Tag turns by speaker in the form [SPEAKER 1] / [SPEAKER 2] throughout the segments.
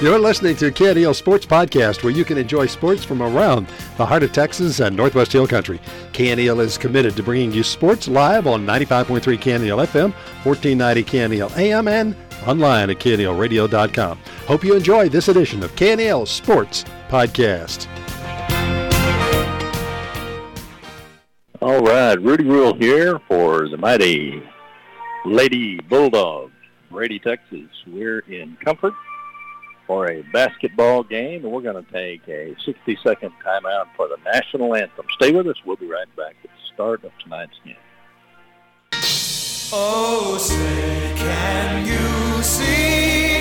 [SPEAKER 1] You're listening to KNEL Sports Podcast, where you can enjoy sports from around the heart of Texas and Northwest Hill Country. KNEL is committed to bringing you sports live on 95.3 KNEL FM, 1490 KNEL AM, and online at knelradio.com. Hope you enjoy this edition of KNEL Sports Podcast.
[SPEAKER 2] All right, Rudy Rule here for the mighty Lady Bulldogs, Brady, Texas. We're in Comfort for a basketball game, and we're going to take a 60-second timeout for the national anthem. Stay with us. We'll be right back at the start of tonight's game.
[SPEAKER 3] Oh, say, can you see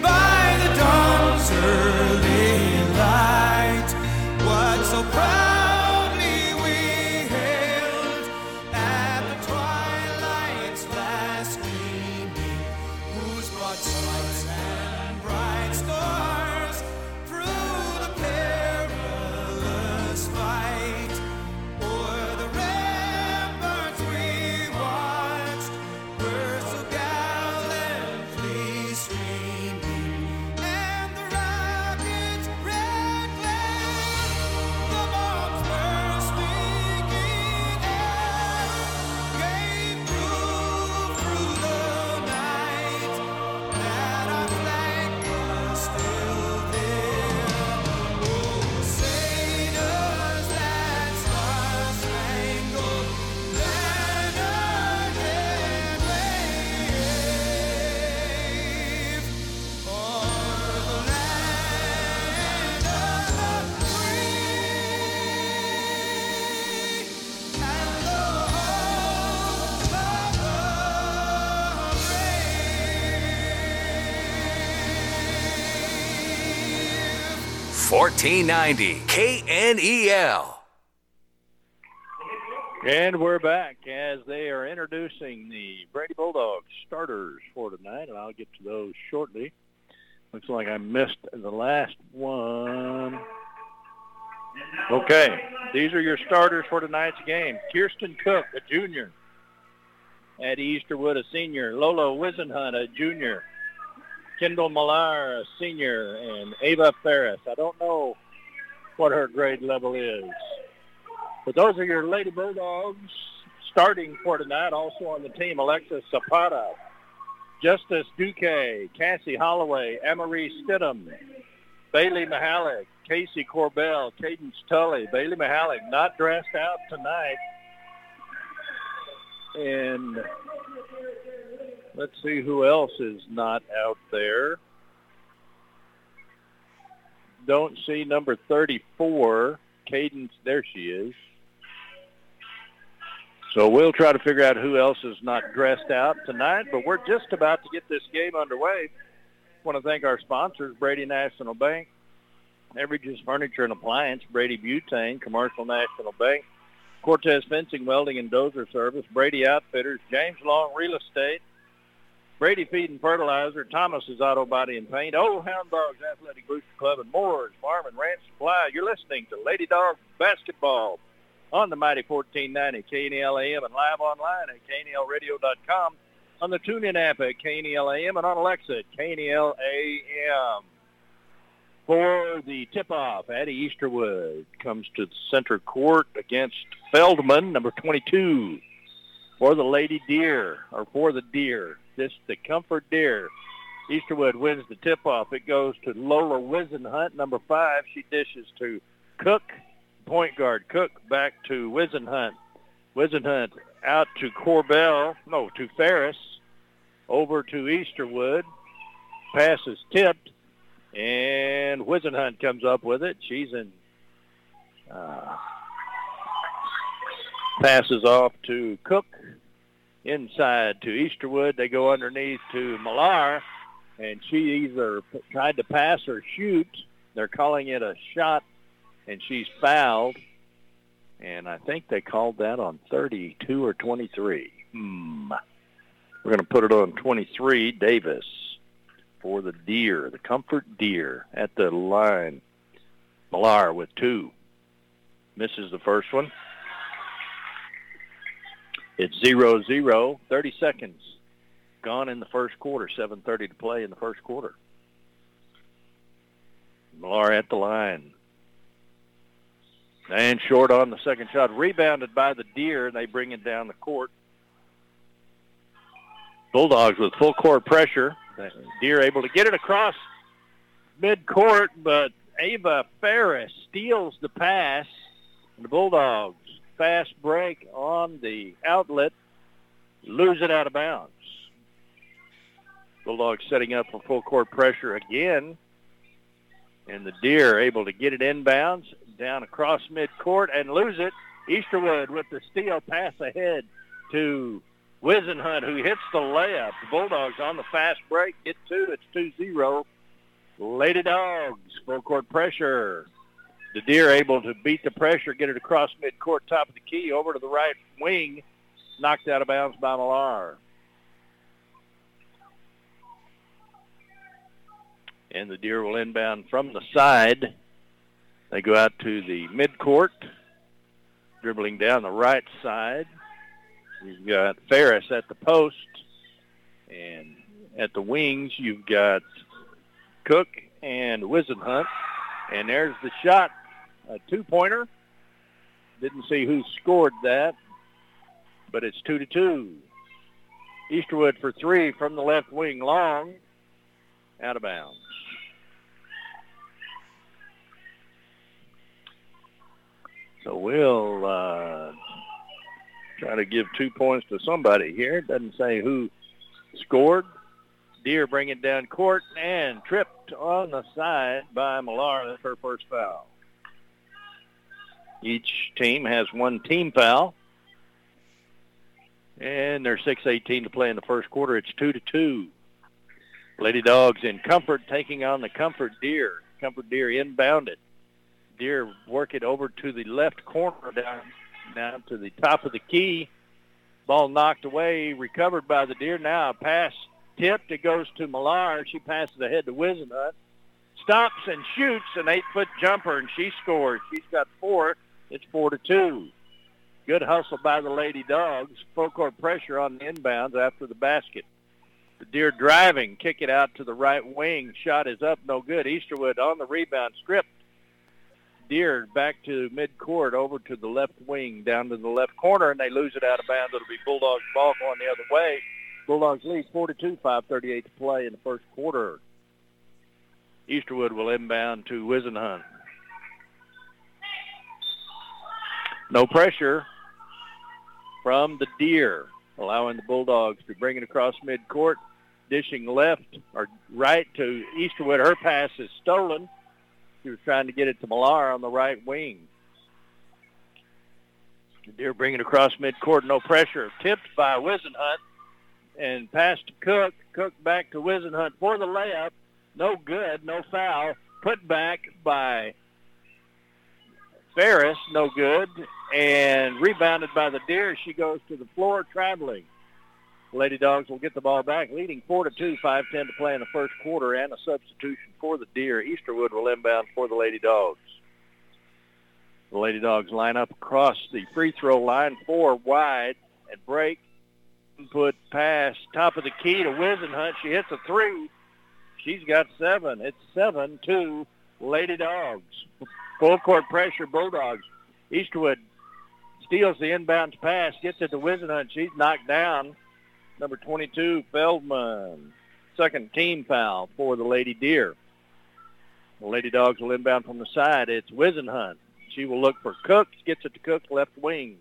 [SPEAKER 3] by the dawn's early light what so proud?
[SPEAKER 4] Fourteen ninety KNEL.
[SPEAKER 2] And we're back as they are introducing the Brady Bulldogs starters for tonight, and I'll get to those shortly. Looks like I missed the last one. Okay, these are your starters for tonight's game. Kirsten Cook, a junior. Addie Easterwood, a senior. Lola Whisenhunt, a junior. Kendall Millar, senior, and Ava Ferris. I don't know what her grade level is. But those are your Lady Bulldogs starting for tonight. Also on the team, Alexis Zapata, Justice Duque, Cassie Holloway, Emery Stidham, Bailey Mahalik, Casey Corbell, Cadence Tully, Bailey Mahalik not dressed out tonight. And let's see who else is not out there. Don't see number 34, Cadence. There she is. So we'll try to figure out who else is not dressed out tonight, but we're just about to get this game underway. I want to thank our sponsors, Brady National Bank, Everages Furniture and Appliance, Brady Butane, Commercial National Bank, Cortez Fencing, Welding, and Dozer Service, Brady Outfitters, James Long Real Estate, Brady Feed and Fertilizer, Thomas's Auto Body and Paint, Old Hound Dogs Athletic Booster Club, and Moore's Farm and Ranch Supply. You're listening to Lady Dog Basketball on the Mighty 1490 KNEL AM and live online at knelradio.com, on the TuneIn app at KNEL AM, and on Alexa at AM. For the tip-off, Addie Easterwood comes to the center court against Feldman, number 22. For the Lady Deer, or for the Deer, this the Comfort Deer. Easterwood wins the tip-off. It goes to Lola Whisenhunt, number five. She dishes to Cook, point guard. Cook back to Whisenhunt. Whisenhunt out to Corbell, no, to Ferris, over to Easterwood. Pass is tipped, and Whisenhunt comes up with it. She's in. Uh, passes off to Cook inside to Easterwood. They go underneath to Millar, and she either tried to pass or shoot. They're calling it a shot, and she's fouled. And I think they called that on 32 or 23. Hmm. We're going to put it on 23, Davis, for the Deer, the Comfort Deer at the line. Millar with two. Misses the first one. It's 0-0, 30 seconds gone in the first quarter, 7.30 to play in the first quarter. Millar at the line. And short on the second shot. Rebounded by the Deer, and they bring it down the court. Bulldogs with full court pressure. Deer able to get it across mid-court, but Ava Ferris steals the pass. And the Bulldogs fast break on the outlet, lose it out of bounds. Bulldogs setting up for full court pressure again. And the Deer able to get it inbounds down across midcourt and lose it. Easterwood with the steal pass ahead to Whisenhunt who hits the layup. The Bulldogs on the fast break get two. It's 2-0. Lady Dogs, full court pressure. The Deer able to beat the pressure, get it across midcourt, top of the key, over to the right wing, knocked out of bounds by Millar. And the Deer will inbound from the side. They go out to the midcourt, dribbling down the right side. You've got Ferris at the post, and at the wings you've got Cook and Whisenhunt. And there's the shot, a two-pointer. Didn't see who scored that, but it's two to two. Easterwood for three from the left wing, long, out of bounds. So we'll uh, try to give two points to somebody here. Doesn't say who scored. Deer bring it down court and tripped on the side by Millar. That's her first foul. Each team has one team foul. And there's 6.18 to play in the first quarter. It's 2 to 2. Lady Dogs in Comfort taking on the Comfort Deer. Comfort Deer inbounded. Deer work it over to the left corner down, down to the top of the key. Ball knocked away, recovered by the Deer. Now a pass tipped. It goes to Millar. She passes ahead to Whisenhunt. Stops and shoots an eight-foot jumper, and she scores. She's got four. It's four to two. Good hustle by the Lady Dogs. Full court pressure on the inbounds after the basket. The Deer driving, kick it out to the right wing. Shot is up, no good. Easterwood on the rebound, stripped. Deer back to midcourt, over to the left wing, down to the left corner, and they lose it out of bounds. It'll be Bulldogs ball going the other way. Bulldogs lead 42, 5.38 to play in the first quarter. Easterwood will inbound to Whisenhunt. No pressure from the Deer, allowing the Bulldogs to bring it across midcourt, dishing left or right to Easterwood. Her pass is stolen. She was trying to get it to Millar on the right wing. The Deer bring it across midcourt, no pressure. Tipped by Whisenhunt and passed to Cook. Cook back to Whisenhunt for the layup. No good, no foul. Put back by Ferris, no good. And rebounded by the Deer. She goes to the floor traveling. Lady Dogs will get the ball back, leading 4 to 2, 5-10 to play in the first quarter, and a substitution for the Deer. Easterwood will inbound for the Lady Dogs. The Lady Dogs line up across the free throw line, four wide, and break. Put pass, top of the key to Whisenhunt. She hits a three. She's got seven. It's 7-2 Lady Dogs. Full court pressure, Bulldogs. Easterwood steals the inbounds pass, gets it to Whisenhunt. She's knocked down number 22, Feldman. Second team foul for the Lady Deer. The Lady Dogs will inbound from the side. It's Whisenhunt. She will look for Cook, gets it to Cook, left wing.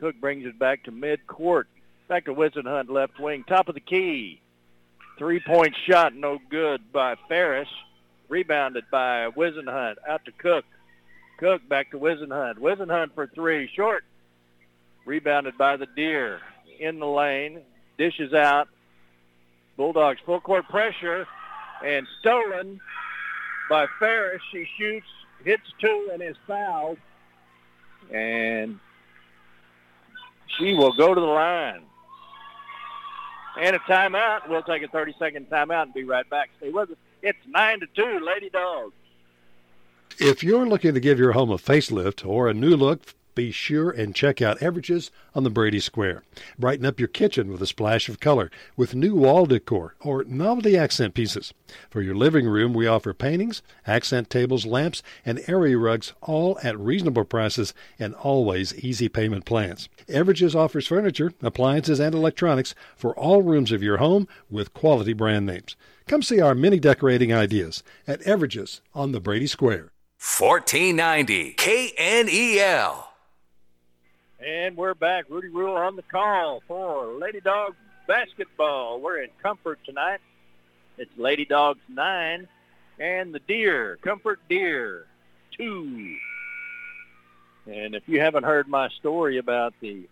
[SPEAKER 2] Cook brings it back to mid-court. Back to Whisenhunt, left wing. Top of the key. Three-point shot, no good by Ferris. Rebounded by Whisenhunt. Out to Cook. Cook back to Whisenhunt. Whisenhunt for three. Short. Rebounded by the Deer. In the lane dishes out. Bulldogs full court pressure and stolen by Ferris. She shoots, hits two, and is fouled. And she will go to the line. And a timeout. We'll take a 30-second timeout and be right back. Stay with us. It's 9 to 2, Lady Dogs.
[SPEAKER 1] If you're looking to give your home a facelift or a new look be sure and check out Everages on the Brady Square. Brighten up your kitchen with a splash of color with new wall decor or novelty accent pieces. For your living room, we offer paintings, accent tables, lamps, and area rugs all at reasonable prices and always easy payment plans. Everages offers furniture, appliances, and electronics for all rooms of your home with quality brand names. Come see our many decorating ideas at Everages on the Brady Square.
[SPEAKER 4] 1490 KNEL.
[SPEAKER 2] And we're back. Rudy Rule on the call for Lady Dog basketball. We're in Comfort tonight. It's Lady Dogs 9 and the Deer, Comfort Deer 2. And if you haven't heard my story about the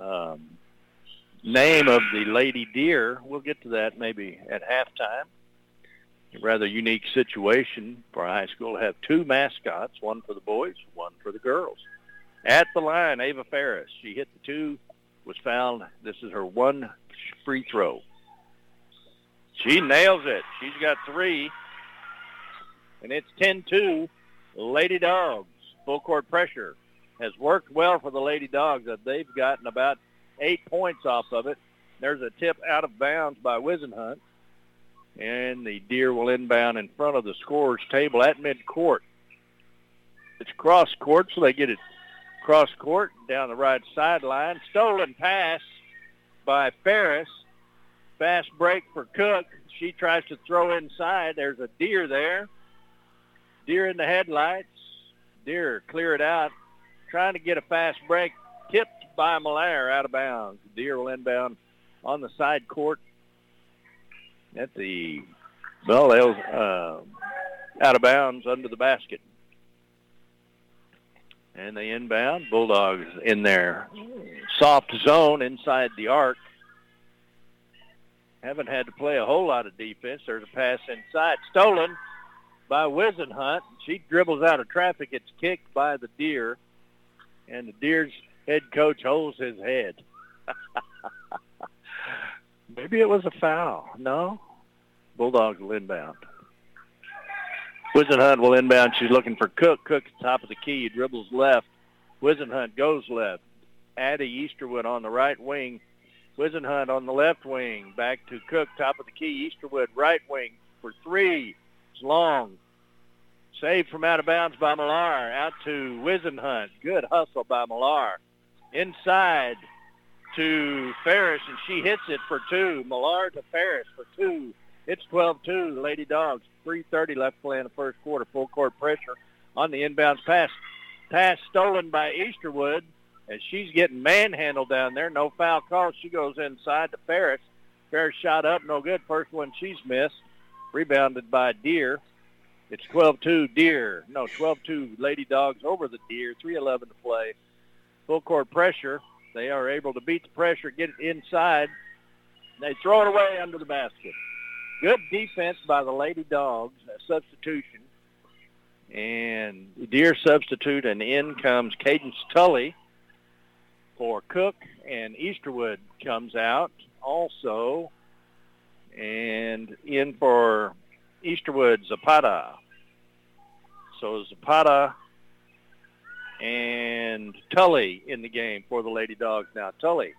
[SPEAKER 2] um, name of the Lady Deer, we'll get to that maybe at halftime. Rather unique situation for a high school to have two mascots, one for the boys, one for the girls. At the line, Ava Ferris. She hit the two, was fouled. This is her one free throw. She nails it. She's got three. And it's 10-2. Lady Dogs. Full court pressure has worked well for the Lady Dogs. They've gotten about eight points off of it. There's a tip out of bounds by Whisenhunt. And the Deer will inbound in front of the scorer's table at midcourt. It's cross court, so they get it cross court down the right sideline. Stolen pass by Ferris. Fast break for Cook. She tries to throw inside. There's a deer there. Deer in the headlights. Deer clear it out. Trying to get a fast break. Tipped by Malaire out of bounds. Deer will inbound on the side court at the well, they was, uh, out of bounds under the basket. And they inbound. Bulldogs in their soft zone inside the arc. Haven't had to play a whole lot of defense. There's a pass inside. Stolen by Whisenhunt. She dribbles out of traffic. It's kicked by the Deer. And the Deer's head coach holds his head. Maybe it was a foul. No? Bulldogs will inbound. Whisenhunt will inbound. She's looking for Cook. Cook top of the key. Dribbles left. Whisenhunt goes left. Addie Easterwood on the right wing. Whisenhunt on the left wing. Back to Cook, top of the key. Easterwood right wing for three. It's long. Saved from out of bounds by Millar. Out to Whisenhunt. Good hustle by Millar. Inside to Ferris, and she hits it for two. Millar to Ferris for two. It's 12-2, Lady Dogs. 3.30 left play in the first quarter. Full court pressure on the inbounds pass. Pass stolen by Easterwood as she's getting manhandled down there. No foul call. She goes inside to Ferris. Ferris shot up, no good. First one she's missed. Rebounded by Deer. It's 12-2 Deer. No, 12-2 Lady Dogs over the Deer. 3.11 to play. Full court pressure. They are able to beat the pressure, get it inside. They throw it away under the basket. Good defense by the Lady Dogs. A substitution. And Deer substitute, and in comes Cadence Tully for Cook, and Easterwood comes out also. And in for Easterwood, Zapata. So Zapata and Tully in the game for the Lady Dogs now. Tully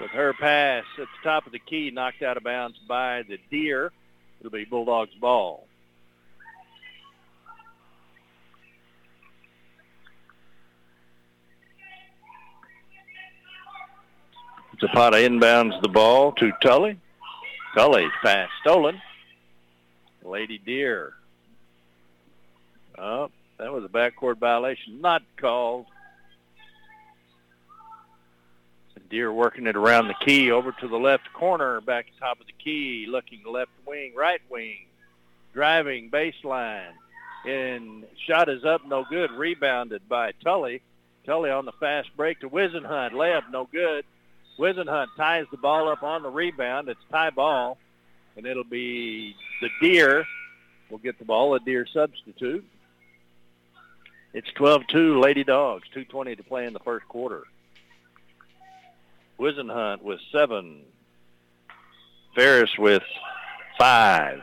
[SPEAKER 2] with her pass at the top of the key, knocked out of bounds by the Deer. It'll be Bulldogs ball. Zapata inbounds the ball to Tully. Tully's pass stolen. Lady Deer. Oh, that was a backcourt violation. Not called. Deer working it around the key over to the left corner, back top of the key, looking left wing, right wing, driving baseline. And shot is up, no good. Rebounded by Tully. Tully on the fast break to Whisenhunt. Layup, no good. Whisenhunt ties the ball up on the rebound. It's tie ball, and it'll be the Deer. will get the ball, a Deer substitute. It's 12-2 Lady Dogs, 2.20 to play in the first quarter. Whisenhunt with seven. Ferris with five.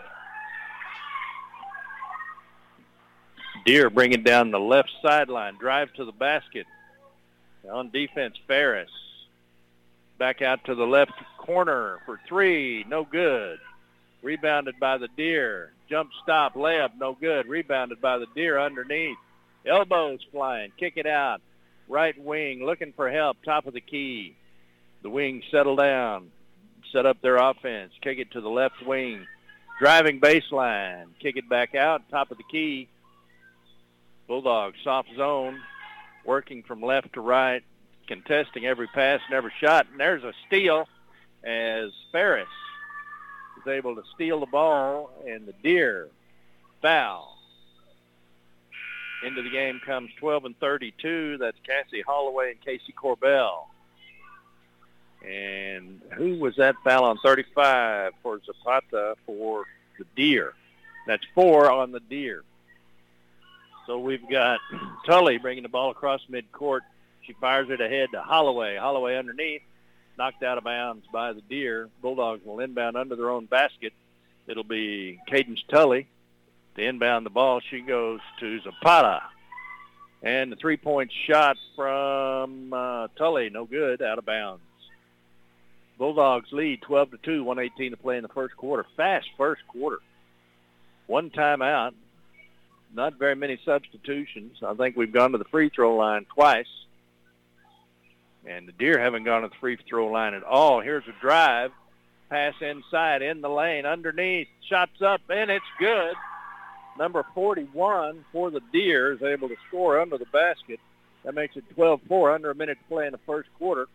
[SPEAKER 2] Deer bringing down the left sideline. Drive to the basket. On defense, Ferris. Back out to the left corner for three. No good. Rebounded by the Deer. Jump stop layup. No good. Rebounded by the Deer underneath. Elbows flying. Kick it out. Right wing looking for help. Top of the key. The wings settle down. Set up their offense. Kick it to the left wing. Driving baseline. Kick it back out. Top of the key. Bulldogs soft zone. Working from left to right. Contesting every pass and every shot. And there's a steal as Ferris is able to steal the ball and the Deer foul. Into the game comes 12 and 32. That's Cassie Holloway and Casey Corbell. And who was that foul on 35 for Zapata for the Deer? That's four on the Deer. So we've got Tully bringing the ball across midcourt. She fires it ahead to Holloway. Holloway underneath, knocked out of bounds by the Deer. Bulldogs will inbound under their own basket. It'll be Cadence Tully to inbound the ball. She goes to Zapata. And the three-point shot from uh, Tully, no good, out of bounds. Bulldogs lead 12 to 2, 118 to play in the first quarter. Fast first quarter. One timeout. Not very many substitutions. I think we've gone to the free throw line twice. And the Deer haven't gone to the free throw line at all. Here's a drive. Pass inside in the lane underneath. Shots up and it's good. Number 41 for the Deer is able to score under the basket. That makes it 12-4 under a minute to play in the first quarter.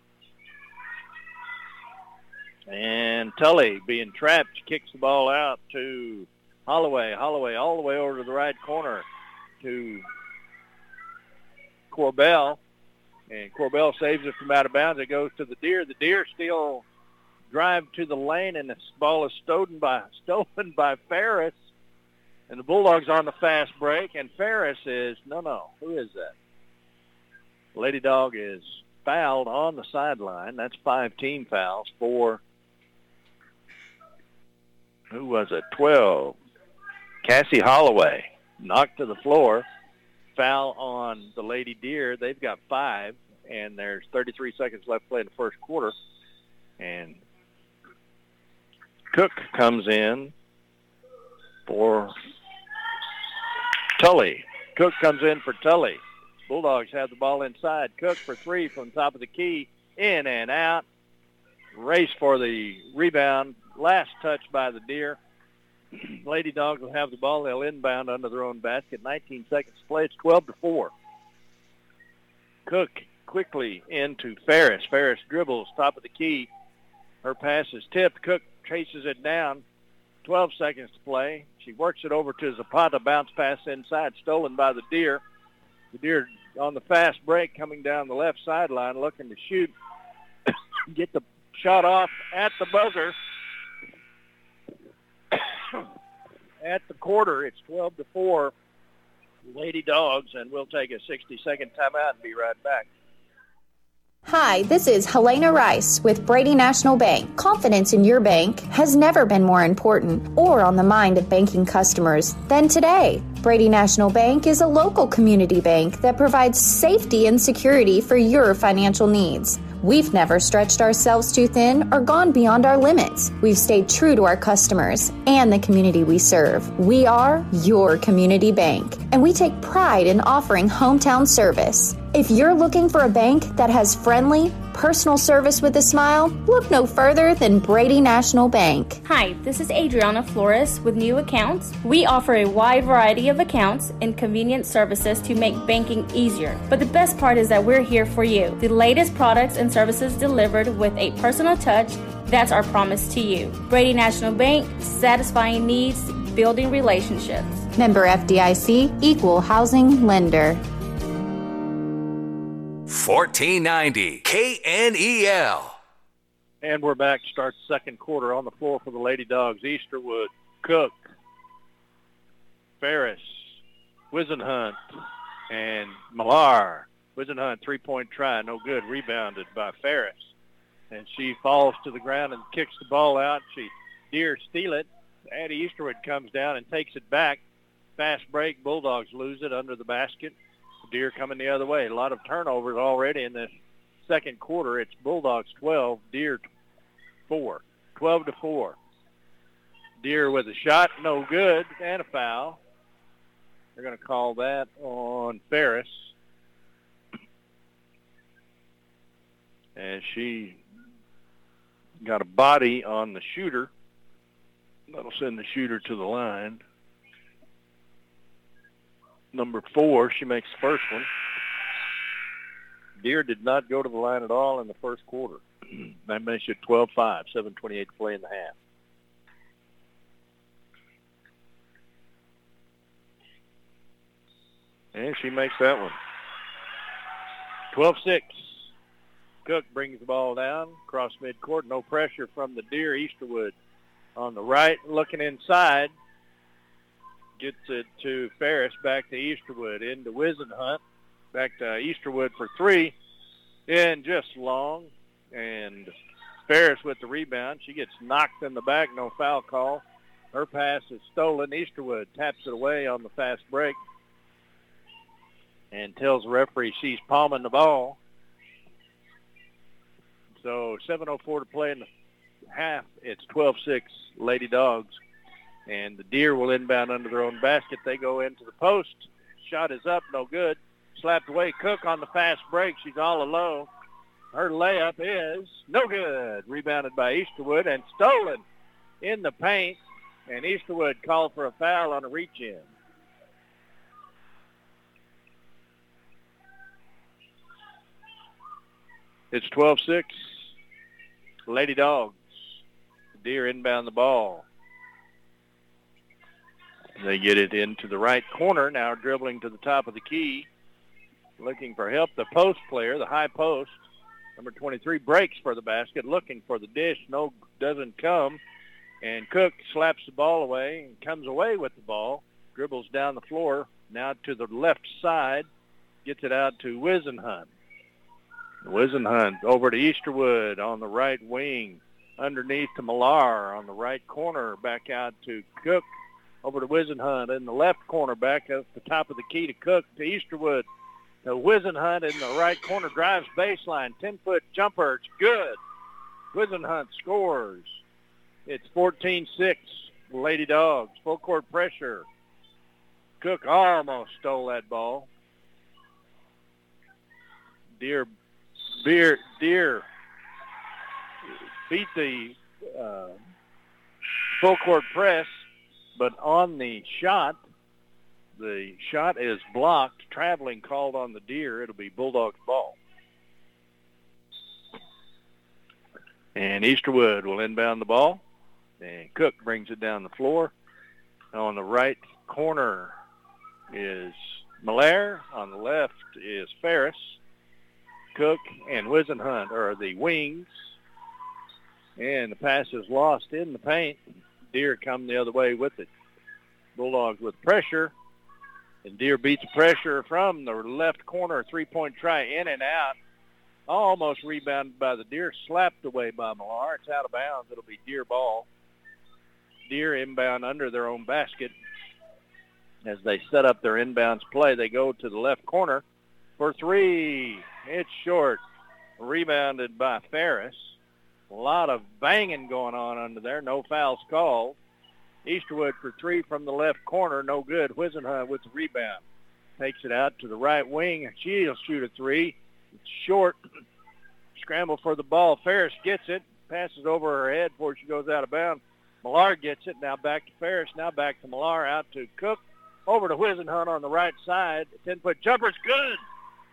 [SPEAKER 2] And Tully being trapped kicks the ball out to Holloway. Holloway all the way over to the right corner to Corbell. And Corbell saves it from out of bounds. It goes to the Deer. The Deer still drive to the lane, and the ball is stolen by, stolen by Ferris. And the Bulldogs on the fast break, and Ferris is, no, no, who is that? Lady Dog is fouled on the sideline. That's five team fouls for, who was it, 12. Cassie Holloway knocked to the floor. Foul on the Lady Deer. They've got five, and there's 33 seconds left to play in the first quarter. And Cook comes in for Tully. Cook comes in for Tully. Bulldogs have the ball inside. Cook for three from top of the key. In and out. Race for the rebound. Last touch by the Deer. Lady Dogs will have the ball. They'll inbound under their own basket. 19 seconds to play. It's 12 to 4. Cook quickly into Ferris. Ferris dribbles top of the key. Her pass is tipped. Cook chases it down. 12 seconds to play. She works it over to Zapata. Bounce pass inside. Stolen by the Deer. The Deer on the fast break coming down the left sideline looking to shoot. Get the shot off at the buzzer. at the quarter, it's 12 to 4 Lady Dogs, and we'll take a 60-second timeout and be right back.
[SPEAKER 5] Hi, this is Helena Rice with Brady National Bank. Confidence in your bank has never been more important or on the mind of banking customers than today. Brady National Bank is a local community bank that provides safety and security for your financial needs. We've never stretched ourselves too thin or gone beyond our limits. We've stayed true to our customers and the community we serve. We are your community bank, and we take pride in offering hometown service. If you're looking for a bank that has friendly, personal service with a smile, look no further than Brady National Bank.
[SPEAKER 6] Hi, this is Adriana Flores with New Accounts. We offer a wide variety of accounts and convenient services to make banking easier. But the best part is that we're here for you. The latest products and services delivered with a personal touch. That's our promise to you. Brady National Bank, satisfying needs, building relationships.
[SPEAKER 5] Member FDIC, Equal Housing Lender.
[SPEAKER 4] 1490 KNEL.
[SPEAKER 2] And we're back. To start second quarter on the floor for the Lady Dogs. Easterwood, Cook, Ferris, Whisenhunt, and Millar. Whisenhunt, three-point try, no good. Rebounded by Ferris. And she falls to the ground and kicks the ball out. She Deer steal it. Addie Easterwood comes down and takes it back. fast break. Bulldogs lose it under the basket. Deer coming the other way. A lot of turnovers already in this second quarter. It's Bulldogs 12, Deer 4. 12 to 4. Deer with a shot, no good, and a foul. They're going to call that on Ferris. And she got a body on the shooter. That'll send the shooter to the line. Number four, she makes the first one. Deer did not go to the line at all in the first quarter. that makes it 12-5, 7.28 to play in the half. And she makes that one. 12-6. Cook brings the ball down, cross midcourt, no pressure from the Deer Easterwood on the right, looking inside. Gets it to Ferris, back to Easterwood, into Whisenhunt, back to Easterwood for three, and just long. And Ferris with the rebound. She gets knocked in the back, no foul call. Her pass is stolen. Easterwood taps it away on the fast break and tells the referee she's palming the ball. So 7.04 to play in the half. It's 12-6 Lady Dogs. And the Deer will inbound under their own basket. They go into the post. Shot is up, no good. Slapped away. Cook on the fast break. She's all alone. Her layup is no good. Rebounded by Easterwood and stolen in the paint. And Easterwood called for a foul on a reach-in. It's 12-6. Lady Dogs. Deer inbound the ball. They get it into the right corner, now dribbling to the top of the key, looking for help. The post player, the high post, number 23, breaks for the basket, looking for the dish. No, doesn't come. And Cook slaps the ball away and comes away with the ball, dribbles down the floor, now to the left side, gets it out to Whisenhunt. Whisenhunt over to Easterwood on the right wing, underneath to Millar on the right corner, back out to Cook, over to Whisenhunt in the left corner, back up the top of the key to Cook to Easterwood. To Whisenhunt in the right corner, drives baseline, 10-foot jumper, it's good. Whisenhunt scores. It's 14-6, Lady Dogs, full court pressure. Cook almost stole that ball. Deer Deer, Deer beat the uh, full court press, but on the shot, the shot is blocked. Traveling called on the Deer. It'll be Bulldogs ball. And Easterwood will inbound the ball. And Cook brings it down the floor. On the right corner is Malaire. On the left is Ferris. Cook and Whisenhunt are the wings. And the pass is lost in the paint. Deer come the other way with it. Bulldogs with pressure. And Deer beats pressure from the left corner. Three-point try in and out. Almost rebounded by the Deer. Slapped away by Millar. It's out of bounds. It'll be Deer ball. Deer inbound under their own basket. As they set up their inbounds play, they go to the left corner for three. It's short. Rebounded by Ferris. A lot of banging going on under there. No fouls called. Easterwood for three from the left corner. No good. Whisenhunt with the rebound. Takes it out to the right wing. She'll shoot a three. It's short. Scramble for the ball. Ferris gets it. Passes over her head before she goes out of bounds. Millar gets it. Now back to Ferris. Now back to Millar. Out to Cook. Over to Whisenhunt on the right side. 10-foot jumper's good.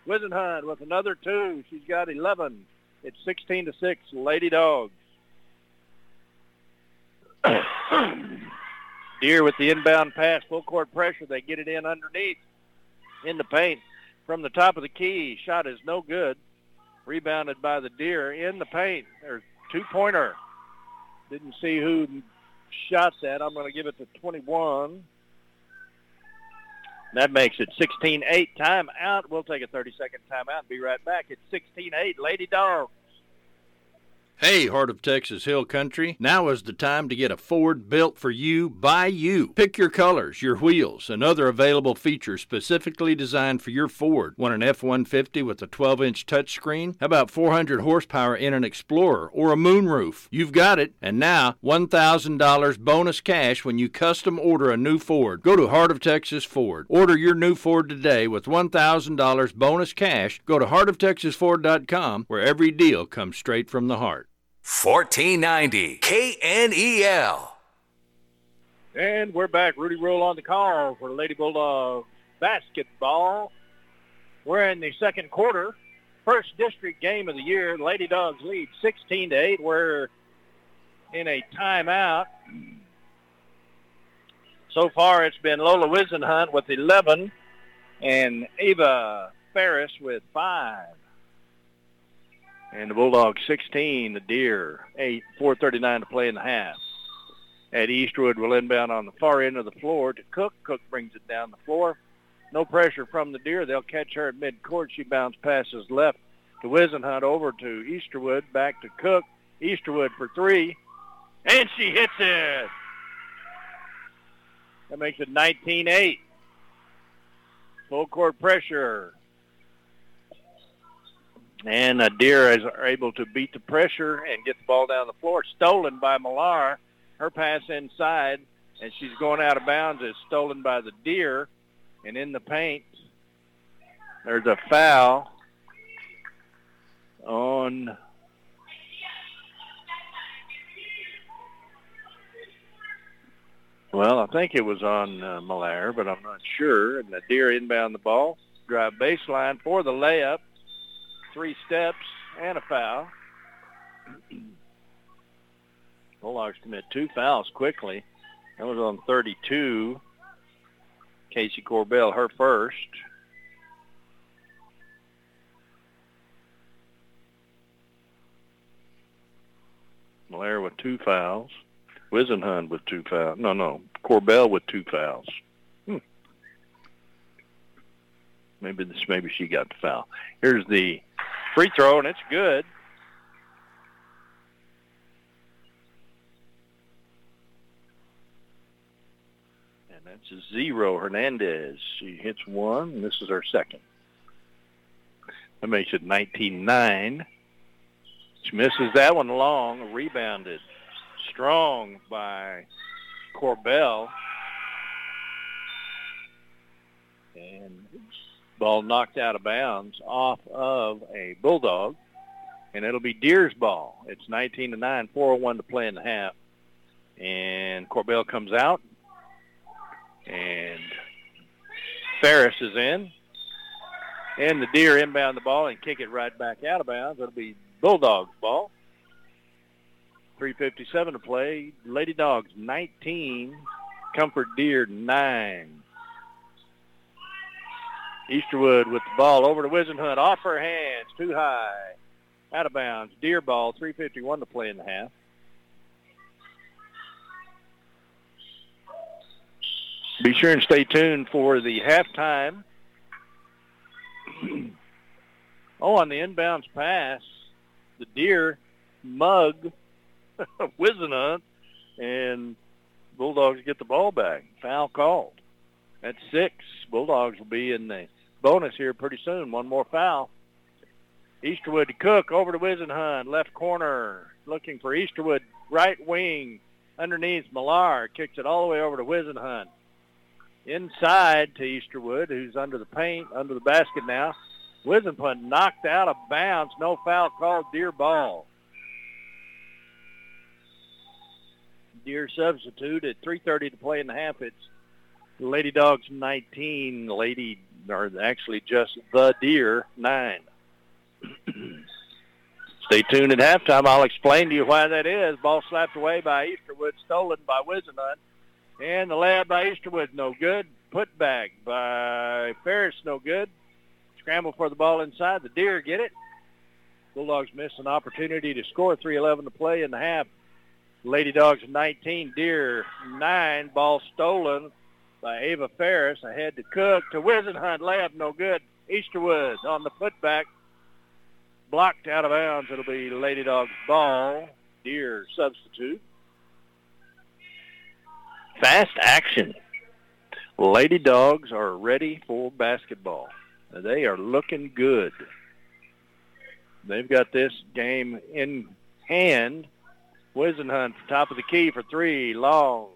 [SPEAKER 2] Whisenhunt with another two. She's got 11. It's 16 to 6, Lady Dogs. Deer with the inbound pass, full court pressure. They get it in underneath in the paint from the top of the key. Shot is no good. Rebounded by the Deer in the paint. There's two-pointer. Didn't see who shot that. I'm going to give it to 21. That makes it 16-8 timeout. We'll take a 30-second timeout and be right back. It's 16-8 Lady Dogs.
[SPEAKER 7] Hey, Heart of Texas Hill Country. Now is the time to get a Ford built for you by you. Pick your colors, your wheels, and other available features specifically designed for your Ford. Want an F 150 with a 12 inch touchscreen? How about 400 horsepower in an Explorer or a moonroof? You've got it. And now, $1,000 bonus cash when you custom order a new Ford. Go to Heart of Texas Ford. Order your new Ford today with $1,000 bonus cash. Go to heartoftexasford.com where every deal comes straight from the heart.
[SPEAKER 4] 1490 KNEL.
[SPEAKER 2] And we're back. Rudy Rule on the call for Lady Bulldog basketball. We're in the second quarter. First district game of the year. Lady Dogs lead 16 to 8. We're in a timeout. So far it's been Lola Whisenhunt with 11 and Ava Ferris with 5. And the Bulldogs 16, the Deer 8, 4.39 to play in the half. At Eastwood will inbound on the far end of the floor to Cook. Cook brings it down the floor. No pressure from the Deer. They'll catch her at midcourt. She bounce passes left to Whisenhunt over to Easterwood. Back to Cook. Easterwood for three. And she hits it. That makes it 19-8. Full court pressure. And uh, Deer is able to beat the pressure and get the ball down the floor. Stolen by Millar. Her pass inside, and she's going out of bounds, is stolen by the Deer. And in the paint, there's a foul on Well, I think it was on uh, Millar, but I'm not sure. And the Deer inbound the ball, drive baseline for the layup three steps and a foul. Bulldogs commit two fouls quickly. That was on 32. Casey Corbell, her first. Malaire with two fouls. Whisenhunt with two fouls. No, no. Corbell with two fouls. Hmm. Maybe this. Maybe she got the foul. Here's the free throw, and it's good. And that's a zero. Hernandez. She hits one, this is her second. That makes it 19-9. She misses that one long, rebounded strong by Corbell. And ball knocked out of bounds off of a Bulldog. And it'll be Deer's ball. It's 19 to 9, 401 to play in the half. And Corbell comes out. And Ferris is in. And the Deer inbound the ball and kick it right back out of bounds. It'll be Bulldogs ball. 357 to play. Lady Dogs 19. Comfort Deer 9. Easterwood with the ball over to Whisenhunt. Off her hands. Too high. Out of bounds. Deer ball. 351 to play in the half. Be sure and stay tuned for the halftime. oh, on the inbounds pass, the Deer mug Whisenhunt, and Bulldogs get the ball back. Foul called. That's six. Bulldogs will be in the bonus here pretty soon. One more foul. Easterwood to Cook over to Whisenhunt. Left corner looking for Easterwood. Right wing underneath Millar. Kicks it all the way over to Whisenhunt. Inside to Easterwood, who's under the paint, under the basket now. Whisenhunt knocked out of bounds. No foul called. Deer ball. Deer substitute at 3.30 to play in the half. It's Lady Dogs 19, Lady, or actually just the Deer 9. Stay tuned at halftime. I'll explain to you why that is. Ball slapped away by Easterwood, stolen by Whisenhunt. And the layup by Easterwood, no good. Put back by Ferris, no good. Scramble for the ball inside. The Deer get it. Bulldogs miss an opportunity to score. 3.11 to play in the half. Lady Dogs 19, Deer 9. Ball stolen by Ava Ferris. Ahead to Cook to Whisenhunt. Layup no good. Easterwood on the putback. blocked out of bounds. It'll be Lady Dog's ball. Deer substitute. Fast action. Lady Dogs are ready for basketball. They are looking good. They've got this game in hand. Whisenhunt, top of the key for three. Long.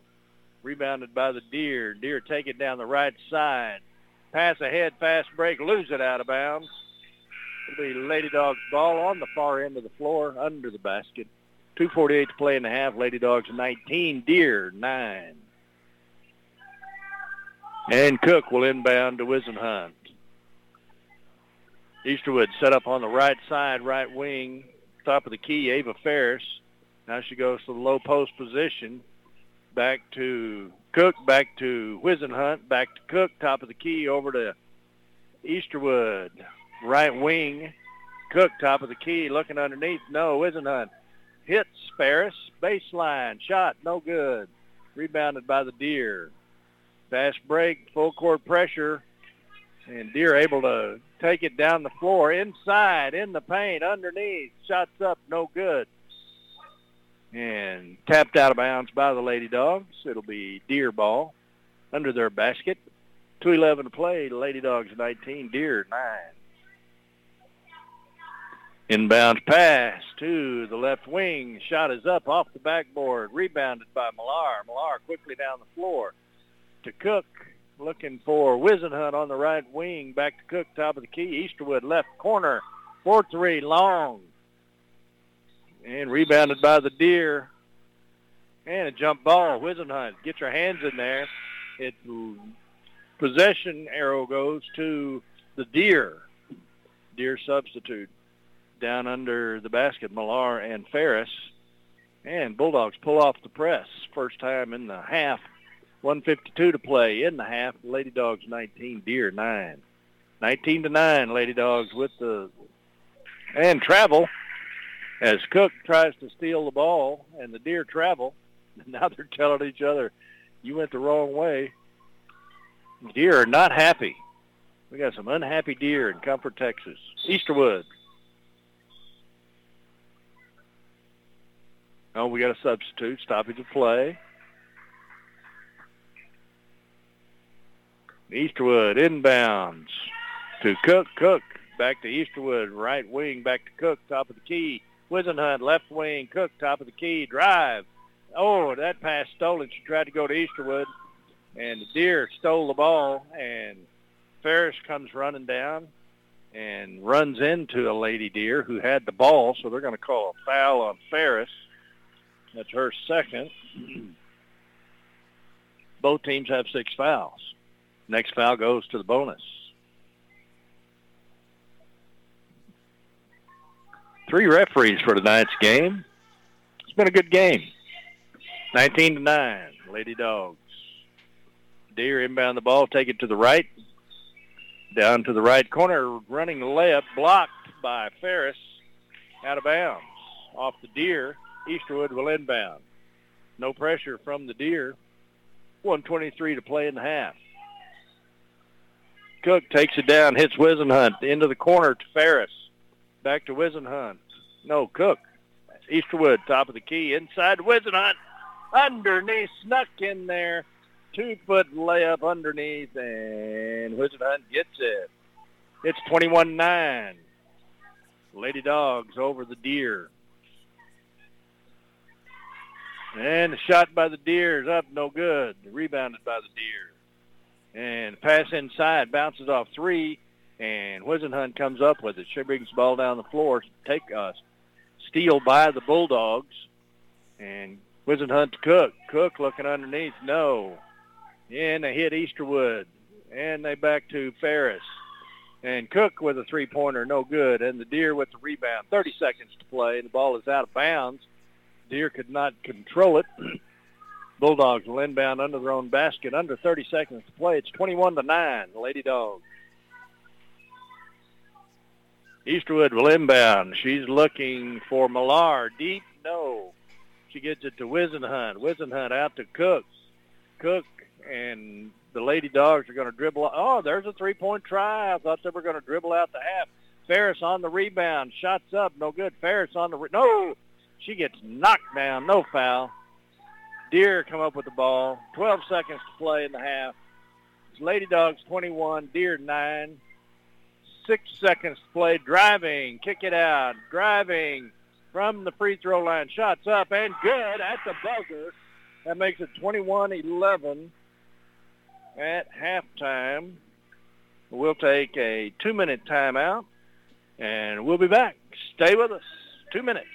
[SPEAKER 2] Rebounded by the Deer. Deer take it down the right side. Pass ahead, fast break, lose it out of bounds. It'll be Lady Dogs ball on the far end of the floor, under the basket. 2.48 to play in the half. Lady Dogs 19, Deer 9. And Cook will inbound to Whisenhunt. Easterwood set up on the right side, right wing, top of the key, Ava Ferris. Now she goes to the low post position. Back to Cook, back to Whisenhunt, back to Cook, top of the key, over to Easterwood. Right wing, Cook, top of the key, looking underneath. No, Whisenhunt. Hits Ferris, baseline, shot, no good. Rebounded by the Deer. Fast break, full court pressure, and Deer able to take it down the floor, inside, in the paint, underneath. Shots up, no good. And tapped out of bounds by the Lady Dogs. It'll be Deer ball under their basket. 2.11 to play. Lady Dogs 19, Deer 9. Inbound pass to the left wing. Shot is up off the backboard. Rebounded by Millar. Millar quickly down the floor to Cook. Looking for Whisenhunt on the right wing. Back to Cook, top of the key. Easterwood left corner. 4-3 long. And rebounded by the Deer. And a jump ball. Whisenhunt. Get your hands in there. It possession arrow goes to the Deer. Deer substitute down under the basket, Millar and Ferris. And Bulldogs pull off the press. First time in the half. 152 to play in the half. Lady Dogs 19, Deer 9. 19 to 9, Lady Dogs with the and travel as Cook tries to steal the ball and the Deer travel. Now they're telling each other, you went the wrong way. Deer are not happy. We got some unhappy deer in Comfort, Texas. Easterwood Oh, we got a substitute. Stoppage of play. Easterwood inbounds to Cook. Cook back to Easterwood. Right wing back to Cook. Top of the key. Whisenhunt left wing. Cook top of the key. Drive. Oh, that pass stolen. She tried to go to Easterwood, and the Deer stole the ball, and Ferris comes running down and runs into a Lady Deer who had the ball, so they're going to call a foul on Ferris. That's her second. Both teams have six fouls. Next foul goes to the bonus. Three referees for tonight's game. It's been a good game. 19 to 9, Lady Dogs. Deer inbound the ball, take it to the right. Down to the right corner, running layup, blocked by Ferris. Out of bounds. Off the Deer. Easterwood will inbound. No pressure from the Deer. 123 to play in the half. Cook takes it down, hits Whisenhunt into the corner to Ferris. Back to Whisenhunt. No, Cook. Easterwood, top of the key, inside Whisenhunt. Underneath, snuck in there. Two-foot layup underneath, and Whisenhunt gets it. It's 21-9. Lady Dogs over the Deer. And the shot by the Deer is up, no good. Rebounded by the Deer. And pass inside, bounces off three, and Whisenhunt comes up with it. She brings the ball down the floor, take uh, steal by the Bulldogs, and Whisenhunt to Cook. Cook looking underneath, no. And they hit Easterwood, and they back to Ferris. And Cook with a three-pointer, no good. And the Deer with the rebound. 30 seconds to play. And the ball is out of bounds. Deer could not control it. Bulldogs will inbound under their own basket. Under 30 seconds to play. It's 21 to 9. Lady Dogs. Easterwood will inbound. She's looking for Millar. Deep, no. She gets it to Whisenhunt. Whisenhunt out to Cook. Cook and the Lady Dogs are going to dribble. Oh, there's a three-point try. I thought they were going to dribble out the half. Ferris on the rebound. Shots up. No good. Ferris on the... Re- no! She gets knocked down. No foul. Deer come up with the ball. 12 seconds to play in the half. It's Lady Dogs 21, Deer 9. Six seconds to play. Driving. Kick it out. Driving from the free throw line. Shots up and good at the buzzer. That makes it 21-11 at halftime. We'll take a two-minute timeout, and we'll be back. Stay with us. Two minutes.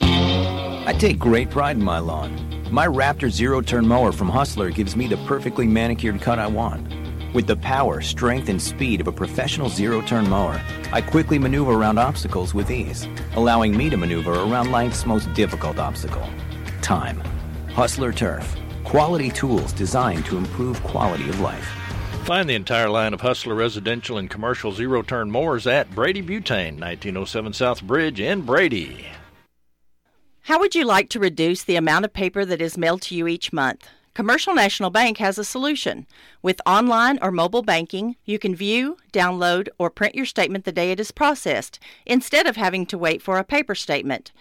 [SPEAKER 8] I take great pride in my lawn. My Raptor zero-turn mower from Hustler gives me the perfectly manicured cut I want. With the power, strength, and speed of a professional zero-turn mower, I quickly maneuver around obstacles with ease, allowing me to maneuver around life's most difficult obstacle, time. Hustler Turf. Quality tools designed to improve quality of life.
[SPEAKER 7] Find the entire line of Hustler residential and commercial zero turn mowers at Brady Butane, 1907 South Bridge in Brady.
[SPEAKER 9] How would you like to reduce the amount of paper that is mailed to you each month? Commercial National Bank has a solution. With online or mobile banking, you can view, download, or print your statement the day it is processed instead of having to wait for a paper statement.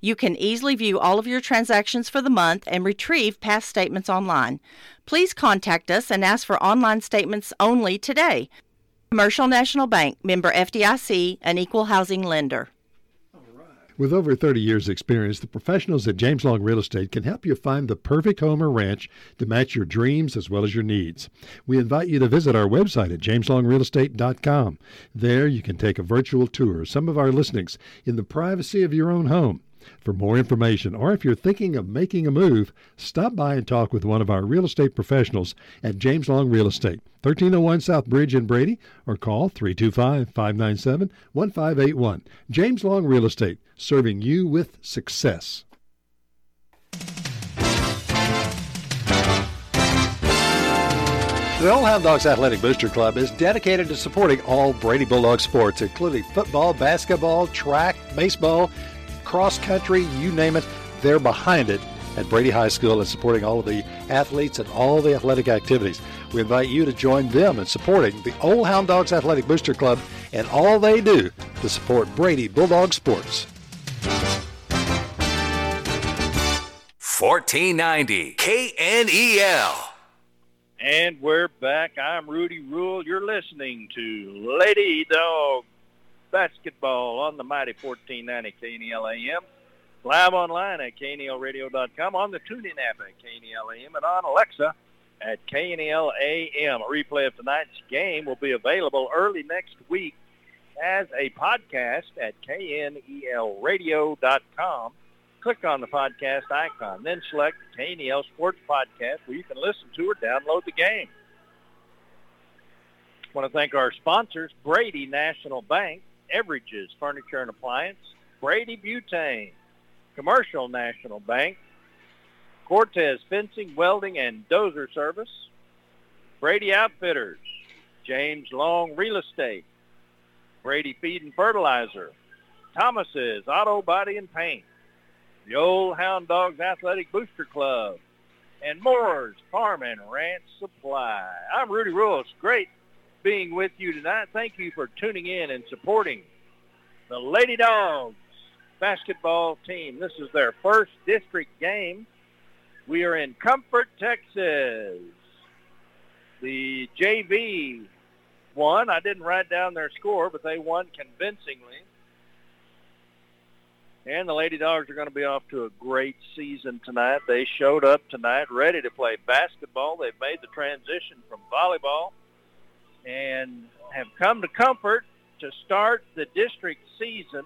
[SPEAKER 9] You can easily view all of your transactions for the month and retrieve past statements online. Please contact us and ask for online statements only today. Commercial National Bank, member FDIC, an equal housing lender.
[SPEAKER 1] With over 30 years' experience, the professionals at James Long Real Estate can help you find the perfect home or ranch to match your dreams as well as your needs. We invite you to visit our website at jameslongrealestate.com. There you can take a virtual tour of some of our listings in the privacy of your own home. For more information, or if you're thinking of making a move, stop by and talk with one of our real estate professionals at James Long Real Estate, 1301 South Bridge in Brady, or call 325 597 1581. James Long Real Estate, serving you with success. The Old Hound Dogs Athletic Booster Club is dedicated to supporting all Brady Bulldog sports, including football, basketball, track, baseball, cross country, you name it, they're behind it at Brady High School and supporting all of the athletes and all the athletic activities. We invite you to join them in supporting the Old Hound Dogs Athletic Booster Club and all they do to support Brady Bulldog sports.
[SPEAKER 4] 1490 KNEL.
[SPEAKER 2] And we're back. I'm Rudy Rule. You're listening to Lady Dog Basketball on the mighty 1490 KNEL AM. Live online at knelradio.com, on the TuneIn app at KNEL AM, and on Alexa at KNEL AM. A replay of tonight's game will be available early next week as a podcast at knelradio.com click on the podcast icon. Then select KNEL Sports Podcast where you can listen to or download the game. I want to thank our sponsors, Brady National Bank, Everages Furniture and Appliance, Brady Butane, Commercial National Bank, Cortez Fencing, Welding, and Dozer Service, Brady Outfitters, James Long Real Estate, Brady Feed and Fertilizer, Thomas's Auto Body and Paint, the Old Hound Dogs Athletic Booster Club, and Moore's Farm and Ranch Supply. I'm Rudy Rule. It's great being with you tonight. Thank you for tuning in and supporting the Lady Dogs basketball team. This is their first district game. We are in Comfort, Texas. The JV won. I didn't write down their score, but they won convincingly. And the Lady Dogs are going to be off to a great season tonight. They showed up tonight ready to play basketball. They've made the transition from volleyball and have come to Comfort to start the district season.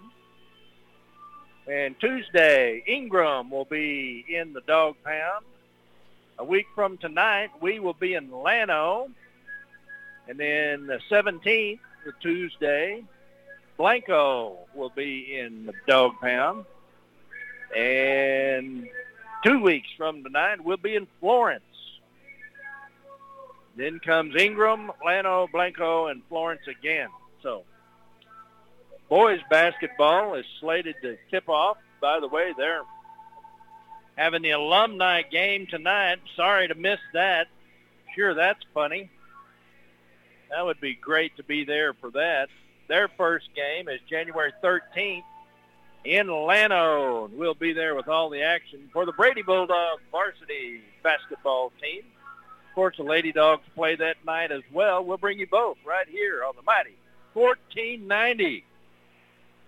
[SPEAKER 2] And Tuesday, Ingram will be in the dog pound. A week from tonight, we will be in Llano. And then the 17th, the Tuesday, Blanco will be in the dog pound. And two weeks from tonight, we'll be in Florence. Then comes Ingram, Llano, Blanco, and Florence again. So boys basketball is slated to tip off. By the way, they're having the alumni game tonight. Sorry to miss that. Sure, that's funny. That would be great to be there for that. Their first game is January 13th in Llano. And we'll be there with all the action for the Brady Bulldog varsity basketball team. Of course, the Lady Dogs play that night as well. We'll bring you both right here on the Mighty 1490.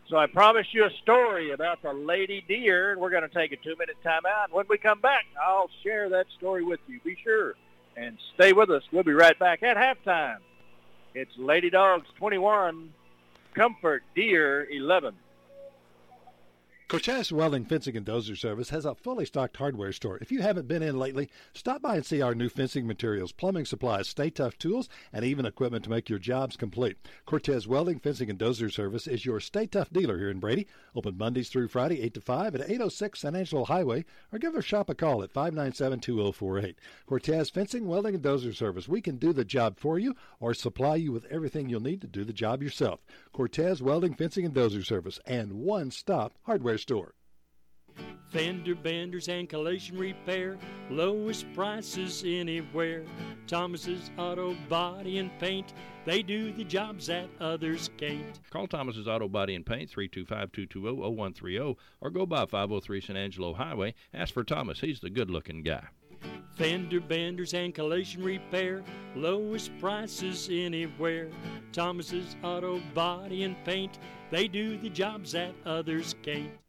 [SPEAKER 2] So I promised you a story about the Lady Deer, and we're going to take a two-minute timeout. When we come back, I'll share that story with you. Be sure and stay with us. We'll be right back at halftime. It's Lady Dogs 21, Comfort Deer 11.
[SPEAKER 1] Cortez Welding Fencing and Dozer Service has a fully stocked hardware store. If you haven't been in lately, stop by and see our new fencing materials, plumbing supplies, stay tough tools, and even equipment to make your jobs complete. Cortez Welding Fencing and Dozer Service is your stay tough dealer here in Brady. Open Mondays through Friday, 8 to 5 at 806 San Angelo Highway, or give our shop a call at 597 2048. Cortez Fencing, Welding, and Dozer Service. We can do the job for you or supply you with everything you'll need to do the job yourself. Cortez Welding, Fencing, and Dozer Service, and one stop hardware store.
[SPEAKER 10] Fender benders and collision repair, lowest prices anywhere. Thomas's Auto Body and Paint, they do the jobs that others can't.
[SPEAKER 7] Call Thomas's Auto Body and Paint 325-220-0130 or go by 503 San Angelo Highway. Ask for Thomas. He's the good-looking guy.
[SPEAKER 10] Fender benders and collision repair, lowest prices anywhere. Thomas's Auto Body and Paint, they do the jobs that others can't.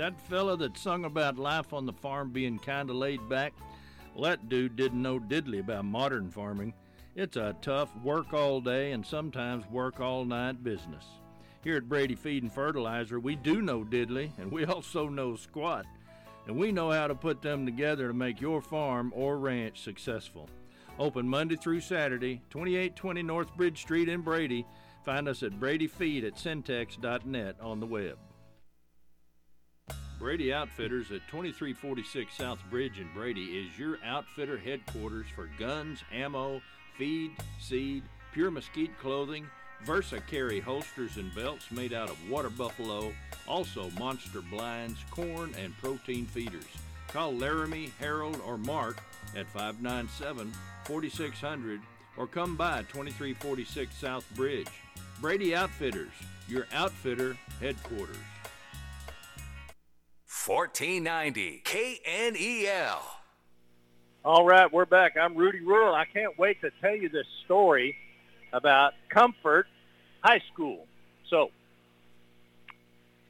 [SPEAKER 7] That fella that sung about life on the farm being kinda laid back, well, that dude didn't know diddly about modern farming. It's a tough work all day and sometimes work all night business. Here at Brady Feed and Fertilizer, we do know diddly and we also know squat. And we know how to put them together to make your farm or ranch successful. Open Monday through Saturday, 2820 North Bridge Street in Brady. Find us at bradyfeed at syntex.net on the web. Brady Outfitters at 2346 South Bridge in Brady is your outfitter headquarters for guns, ammo, feed, seed, pure mesquite clothing, Versacarry holsters and belts made out of water buffalo, also monster blinds, corn, and protein feeders. Call Laramie, Harold, or Mark at 597 4600 or come by 2346 South Bridge. Brady Outfitters, your outfitter headquarters.
[SPEAKER 4] 1490 KNEL.
[SPEAKER 2] All right, we're back. I'm Rudy Rule. I can't wait to tell you this story about Comfort High School. So,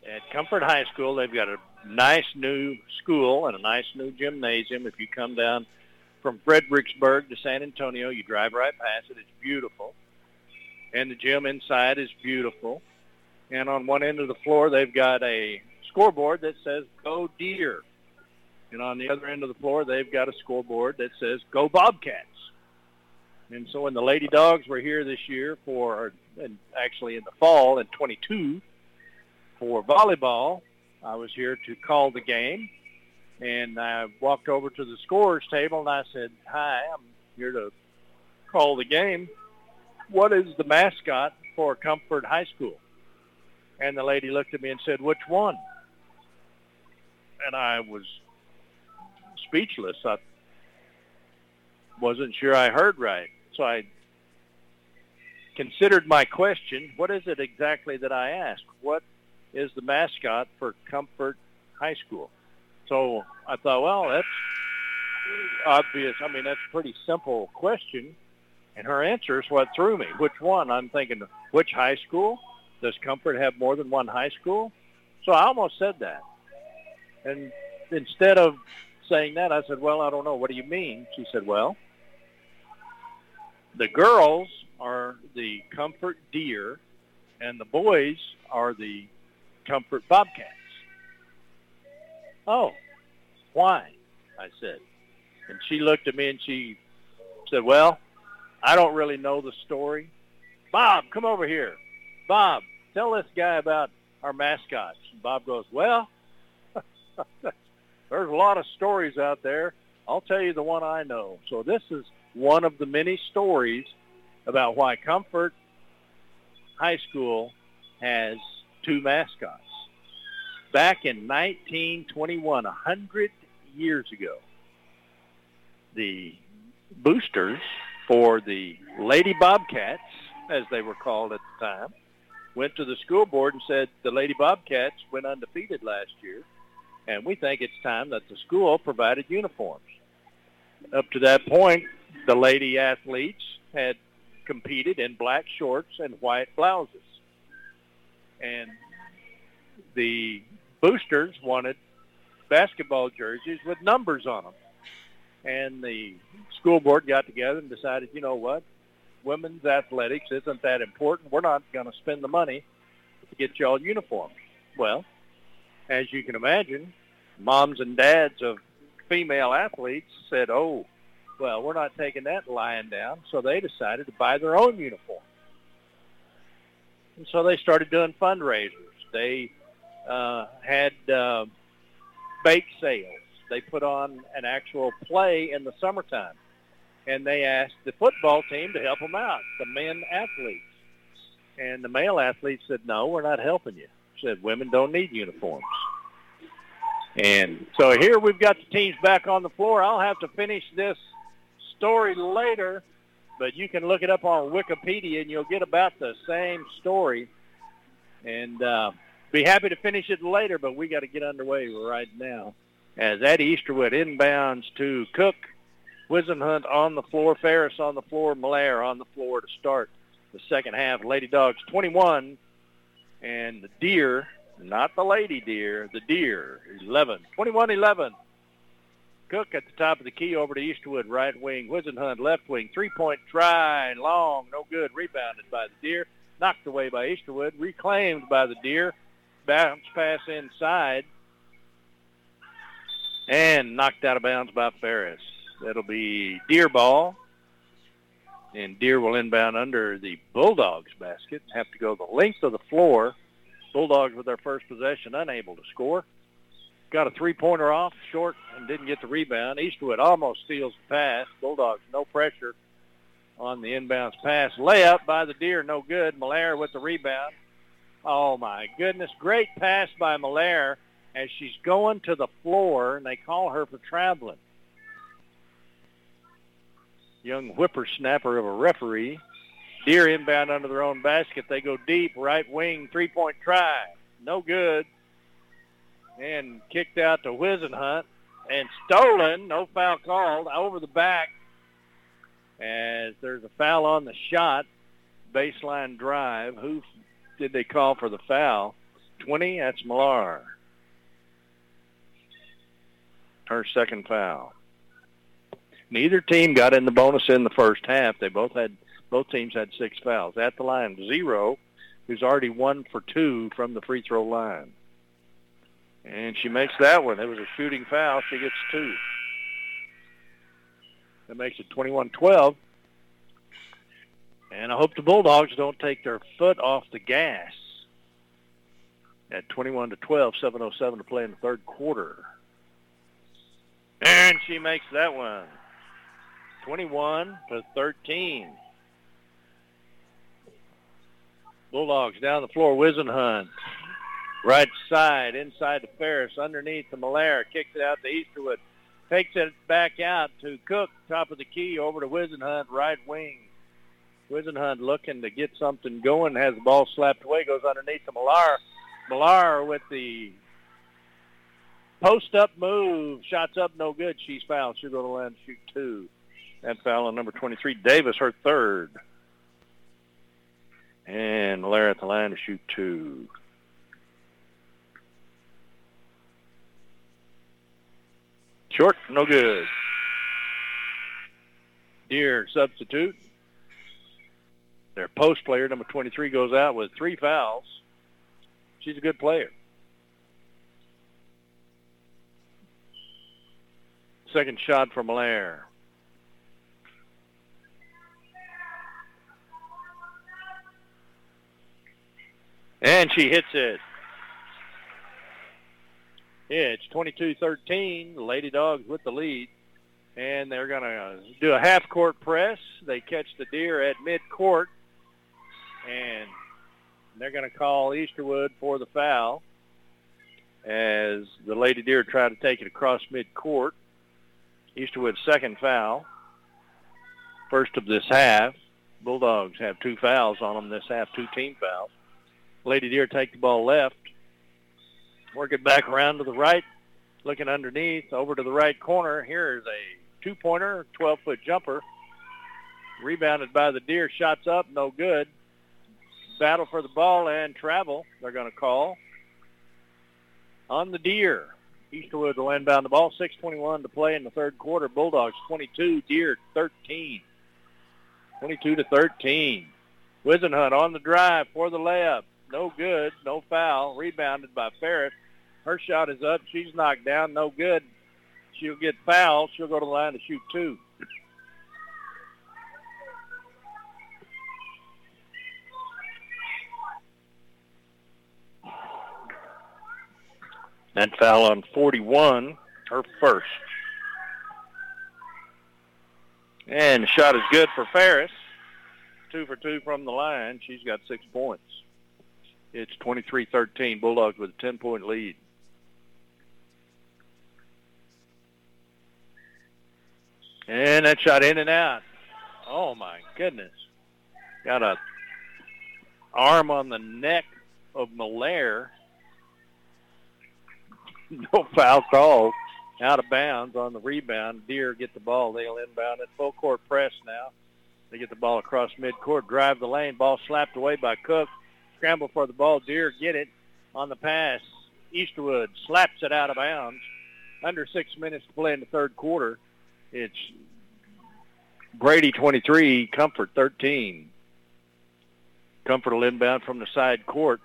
[SPEAKER 2] at Comfort High School, they've got a nice new school and a nice new gymnasium. If you come down from Fredericksburg to San Antonio, you drive right past it. It's beautiful. And the gym inside is beautiful. And on one end of the floor, they've got a scoreboard that says Go Deer. And on the other end of the floor, they've got a scoreboard that says Go Bobcats. And so when the Lady Dogs were here this year for, and actually in the fall in 22 for volleyball, I was here to call the game. And I walked over to the scorers table and I said, hi, I'm here to call the game. What is the mascot for Comfort High School? And the lady looked at me and said, which one? And I was speechless. I wasn't sure I heard right. So I considered my question. What is it exactly that I asked? What is the mascot for Comfort High School? So I thought, well, that's obvious. I mean, that's a pretty simple question. And her answer is what threw me. Which one? I'm thinking, which high school? Does Comfort have more than one high school? So I almost said that. And instead of saying that, I said, well, I don't know. What do you mean? She said, well, the girls are the Comfort Deer, and the boys are the Comfort Bobcats. Oh, why? I said. And she looked at me and she said, well, I don't really know the story. Bob, come over here. Bob, tell this guy about our mascots. Bob goes, well, there's a lot of stories out there. I'll tell you the one I know. So this is one of the many stories about why Comfort High School has two mascots. Back in 1921, 100 years ago, the boosters for the Lady Bobcats as they were called at the time, went to the school board and said the Lady Bobcats went undefeated last year, and we think it's time that the school provided uniforms. Up to that point, the lady athletes had competed in black shorts and white blouses. And the boosters wanted basketball jerseys with numbers on them. And the school board got together and decided, you know what, women's athletics isn't that important. We're not going to spend the money to get y'all uniforms. Well, as you can imagine, moms and dads of female athletes said, oh, well, we're not taking that lying down. So they decided to buy their own uniform. And so they started doing fundraisers. They uh, had uh, bake sales. They put on an actual play in the summertime and they asked the football team to help them out, the men athletes. And the male athletes said, no, we're not helping you. Said women don't need uniforms. And so here we've got the teams back on the floor. I'll have to finish this story later, but you can look it up on Wikipedia and you'll get about the same story. And uh, be happy to finish it later, but we got to get underway right now. As Eddie Easterwood inbounds to Cook Whisenhunt on the floor, Ferris on the floor, Malaire on the floor to start the second half. Lady Dogs 21 and the Deer, not the Lady Deer, the Deer 11. 21-11. Cook at the top of the key over to Easterwood, right wing. Whisenhunt, left wing. Three-point try, long, no good. Rebounded by the Deer. Knocked away by Easterwood. Reclaimed by the Deer. Bounce pass inside. And knocked out of bounds by Ferris. That'll be Deer ball. And Deer will inbound under the Bulldogs basket. Have to go the length of the floor. Bulldogs with their first possession, unable to score. Got a three-pointer off, short, and didn't get the rebound. Easterwood almost steals the pass. Bulldogs, no pressure on the inbounds pass. Layup by the Deer, no good. Malaire with the rebound. Oh, my goodness. Great pass by Malaire as she's going to the floor, and they call her for traveling young whippersnapper of a referee. Deer inbound under their own basket. They go deep, right wing, three-point try. No good. And kicked out to Whisenhunt. And stolen, no foul called, over the back. As there's a foul on the shot, baseline drive. Who did they call for the foul? 20, that's Millar. Her second foul. Neither team got in the bonus in the first half. They both had both teams had six fouls. At the line, zero, who's already one for two from the free throw line. And she makes that one. It was a shooting foul. She gets two. That makes it 21-12. And I hope the Bulldogs don't take their foot off the gas at 21 to 12, 707 to play in the third quarter. And she makes that one. 21 to 13. Bulldogs down the floor. Whisenhunt. Right side, inside to Ferris, underneath to Malaire. Kicks it out to Easterwood. Takes it back out to Cook, top of the key, over to Whisenhunt, right wing. Whisenhunt looking to get something going, has the ball slapped away, goes underneath to Millar. Millar with the post-up move. Shots up, no good. She's fouled. She'll go to line shoot two. That foul on number 23, Davis, her third. And Malaire at the line to shoot two. Short, no good. Deer substitute. Their post player, number 23, goes out with three fouls. She's a good player. Second shot from Malaire. And she hits it. It's 22-13. The Lady Dogs with the lead. And they're going to do a half-court press. They catch the deer at mid-court. And they're going to call Easterwood for the foul as the Lady Deer try to take it across mid-court. Easterwood's second foul. First of this half. Bulldogs have two fouls on them this half, two team fouls. Lady Deer take the ball left. Work it back around to the right. Looking underneath, over to the right corner. Here is a two-pointer, 12-foot jumper. Rebounded by the Deer. Shots up, no good. Battle for the ball and travel, they're going to call. On the Deer. Easterwood will inbound the ball. 6.21 to play in the third quarter. Bulldogs 22, Deer 13. 22 to 13. Whisenhunt on the drive for the layup. No good. No foul. Rebounded by Ferris. Her shot is up. She's knocked down. No good. She'll get fouled. She'll go to the line to shoot two. That foul on 41, her first. And the shot is good for Ferris. Two for two from the line. She's got six points. It's 23-13. Bulldogs with a 10-point lead. And that shot in and out. Oh, my goodness. Got a arm on the neck of Malaire. no foul call. Out of bounds on the rebound. Deer get the ball. They'll inbound it. Full court press now. They get the ball across midcourt. Drive the lane. Ball slapped away by Cook. Scramble for the ball. Deer get it on the pass. Easterwood slaps it out of bounds. Under six minutes to play in the third quarter. It's Brady 23, Comfort 13. Comfort will inbound from the side court.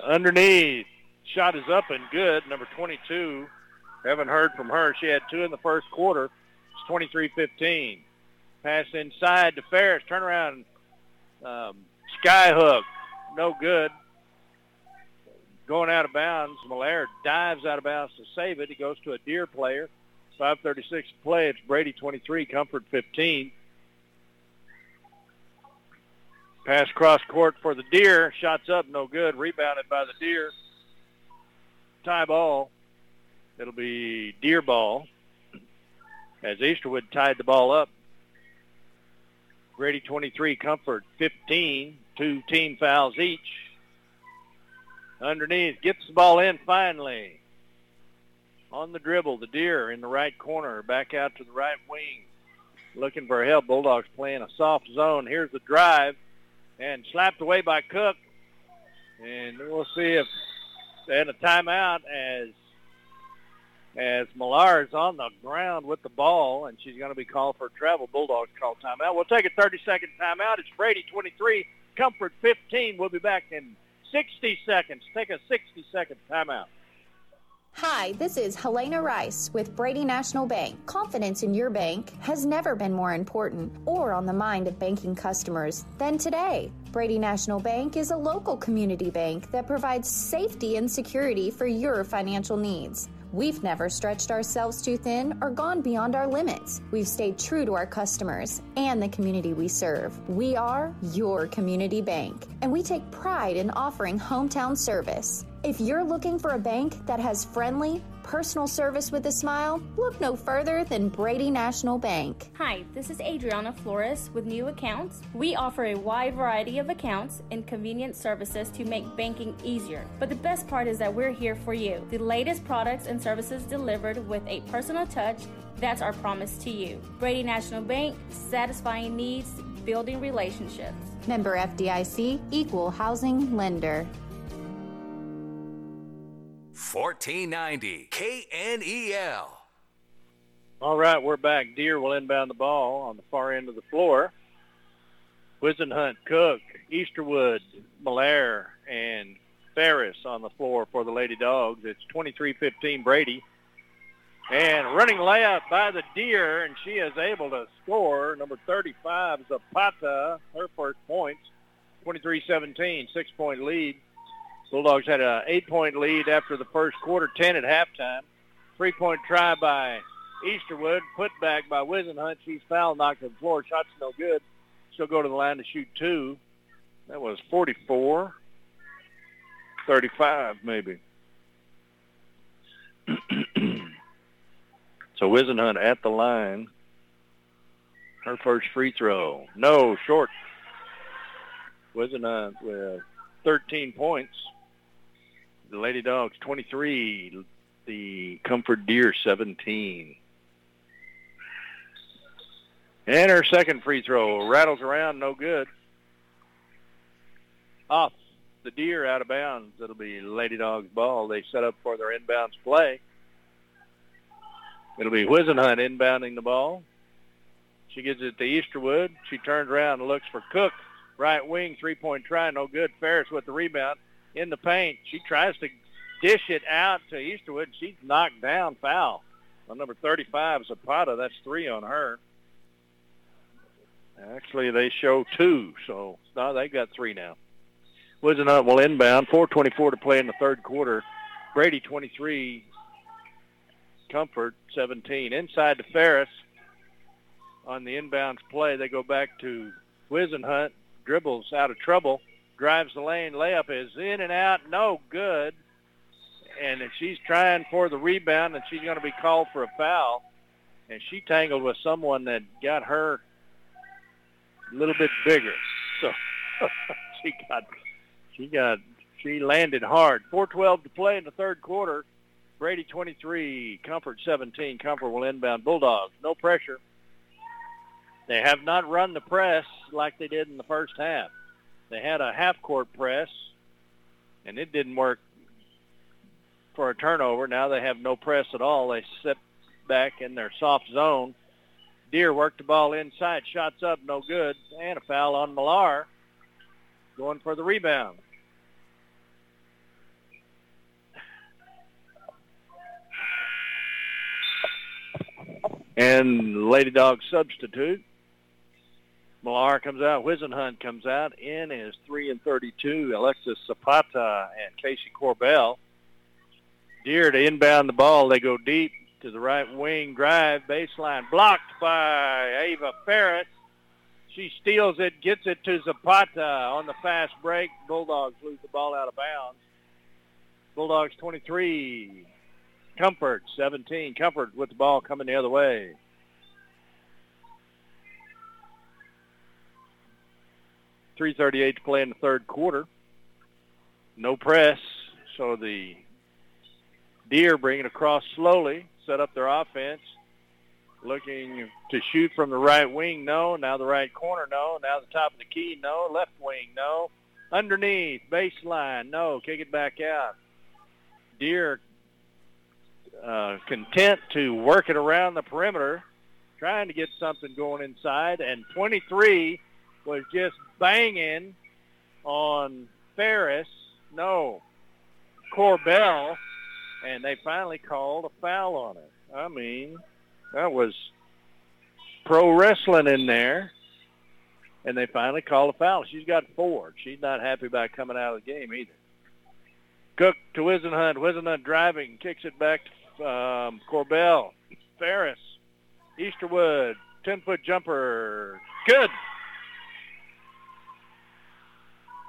[SPEAKER 2] Underneath, shot is up and good. Number 22, haven't heard from her. She had two in the first quarter. It's 23-15. Pass inside to Ferris. Turn around. Um, sky hook. No good. Going out of bounds. Malaire dives out of bounds to save it. He goes to a Deer player. 5.36 to play. It's Brady 23, Comfort 15. Pass cross court for the Deer. Shots up, no good. Rebounded by the Deer. Tie ball. It'll be Deer ball as Easterwood tied the ball up. Brady 23, Comfort 15. Two team fouls each. Underneath, gets the ball in finally. On the dribble, the Deer in the right corner, back out to the right wing. Looking for help. Bulldogs playing a soft zone. Here's the drive and slapped away by Cook. And we'll see if and a timeout as as Millar is on the ground with the ball, and she's going to be called for travel. Bulldogs call timeout. We'll take a 30-second timeout. It's Brady 23, Comfort 15. We'll be back in 60 seconds. Take a 60-second timeout.
[SPEAKER 5] Hi, this is Helena Rice with Brady National Bank. Confidence in your bank has never been more important or on the mind of banking customers than today. Brady National Bank is a local community bank that provides safety and security for your financial needs. We've never stretched ourselves too thin or gone beyond our limits. We've stayed true to our customers and the community we serve. We are your community bank, and we take pride in offering hometown service. If you're looking for a bank that has friendly, personal service with a smile, look no further than Brady National Bank.
[SPEAKER 6] Hi, this is Adriana Flores with New Accounts. We offer a wide variety of accounts and convenient services to make banking easier. But the best part is that we're here for you. The latest products and services delivered with a personal touch. That's our promise to you. Brady National Bank, satisfying needs, building relationships.
[SPEAKER 5] Member FDIC, Equal Housing Lender.
[SPEAKER 4] 1490 KNEL.
[SPEAKER 2] All right, we're back. Deer will inbound the ball on the far end of the floor. Whisenhunt, Cook, Easterwood, Malaire, and Ferris on the floor for the Lady Dogs. It's 23-15 Brady. And running layup by the Deer, and she is able to score. Number 35, Zapata, her first points. 23-17, six-point lead. Bulldogs had an eight-point lead after the first quarter, 10 at halftime. Three-point try by Easterwood, put back by Whisenhunt. She's foul, knocked to the floor. Shot's no good. She'll go to the line to shoot two. That was 44, 35 maybe. So Whisenhunt at the line. Her first free throw. No, short. Whisenhunt with 13 points. The Lady Dogs 23. The Comfort Deer 17. And her second free throw rattles around, no good. Off the Deer out of bounds. It'll be Lady Dogs ball. They set up for their inbounds play. It'll be Whisenhunt inbounding the ball. She gives it to Easterwood. She turns around and looks for Cook. Right wing, three-point try, no good. Ferris with the rebound in the paint. She tries to dish it out to Easterwood. She's knocked down, foul. On number 35, Zapata, that's three on her. Actually, they show two, so no, they've got three now. Whisenhunt will inbound. 4.24 to play in the third quarter. Brady 23, Comfort 17. Inside to Ferris on the inbounds play. They go back to Whisenhunt. Dribbles out of trouble. Drives the lane. Layup is in and out. No good. And she's trying for the rebound, and she's going to be called for a foul. And she tangled with someone that got her a little bit bigger. So she got she got she landed hard. 4:12 to play in the third quarter. Brady 23, Comfort 17. Comfort will inbound Bulldogs. No pressure. They have not run the press like they did in the first half. They had a half-court press, and it didn't work for a turnover. Now they have no press at all. They sit back in their soft zone. Deer worked the ball inside. Shots up, no good. And a foul on Millar. Going for the rebound. And Lady Dog substitute. Millar comes out. Whisenhunt comes out. In is 3 and 32. Alexis Zapata and Casey Corbell. Deer to inbound the ball. They go deep to the right wing drive baseline blocked by Ava Ferris. She steals it, gets it to Zapata on the fast break. Bulldogs lose the ball out of bounds. Bulldogs 23, Comfort 17. Comfort with the ball coming the other way. Three thirty-eight to play in the third quarter. No press, so the Deer bring it across slowly, set up their offense. Looking to shoot from the right wing, no. Now the right corner, no. Now the top of the key, no. Left wing, no. Underneath, baseline, no. Kick it back out. Deer uh, content to work it around the perimeter, trying to get something going inside. And 23 was just banging on Ferris. No. Corbell and they finally called a foul on it. I mean, that was pro wrestling in there, and they finally called a foul. She's got four. She's not happy about coming out of the game either. Cook to Whisenhunt. Whisenhunt driving, kicks it back to um, Corbell. Ferris. Easterwood, 10-foot jumper. Good.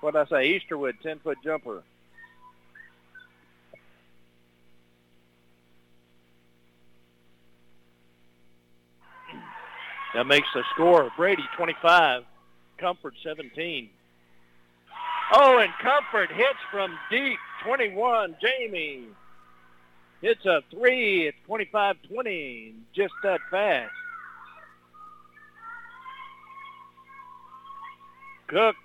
[SPEAKER 2] What did I say? Easterwood, 10-foot jumper. That makes the score Brady 25, Comfort 17. Oh, and Comfort hits from deep, 21. Jamie hits a three. It's 25-20, just that fast. Cook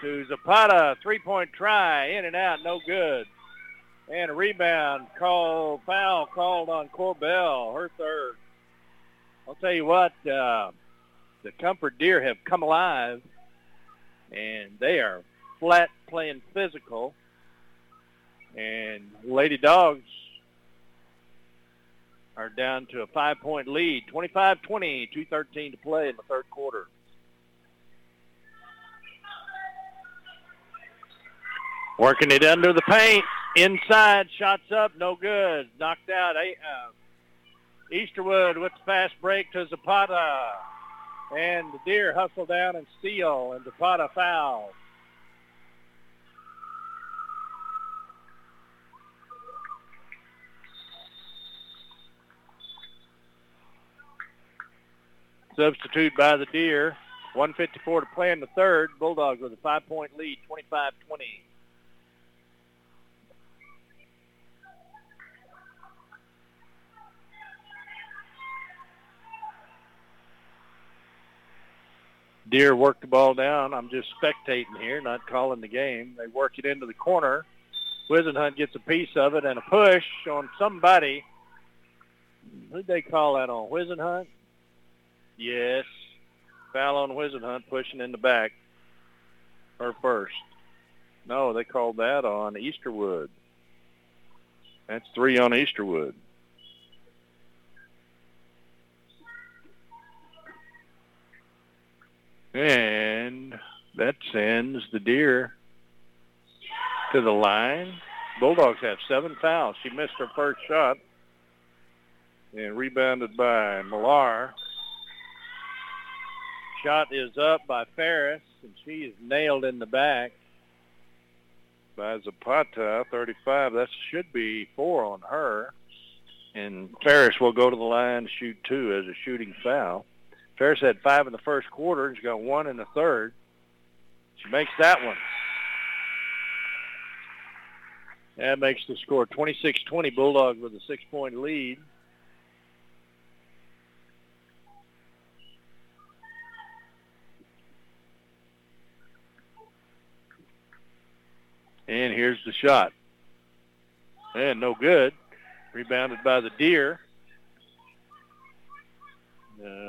[SPEAKER 2] to Zapata, three-point try, in and out, no good. And a rebound call, foul called on Corbell, her third. I'll tell you what, uh, the Comfort Deer have come alive, and they are flat playing physical. And Lady Dogs are down to a five-point lead, 25-20, 2.13 to play in the third quarter. Working it under the paint, inside, shots up, no good, knocked out. Uh, Easterwood with the fast break to Zapata. And the Deer hustle down and steal, and Zapata fouls. Substitute by the Deer. 154 to play in the third. Bulldogs with a five-point lead, 25-20. Deer work the ball down. I'm just spectating here, not calling the game. They work it into the corner. Whisenhunt gets a piece of it and a push on somebody. Who'd they call that on? Whisenhunt? Yes. Foul on Whisenhunt pushing in the back. Or first. No, they called that on Easterwood. That's three on Easterwood. And that sends the deer to the line. Bulldogs have seven fouls. She missed her first shot and rebounded by Millar. Shot is up by Ferris, and she is nailed in the back by Zapata, 35. That should be four on her. And Ferris will go to the line to shoot two as a shooting foul. Ferris had five in the first quarter. She's got one in the third. She makes that one. That makes the score 26-20. Bulldogs with a six-point lead. And here's the shot. And no good. Rebounded by the Deer.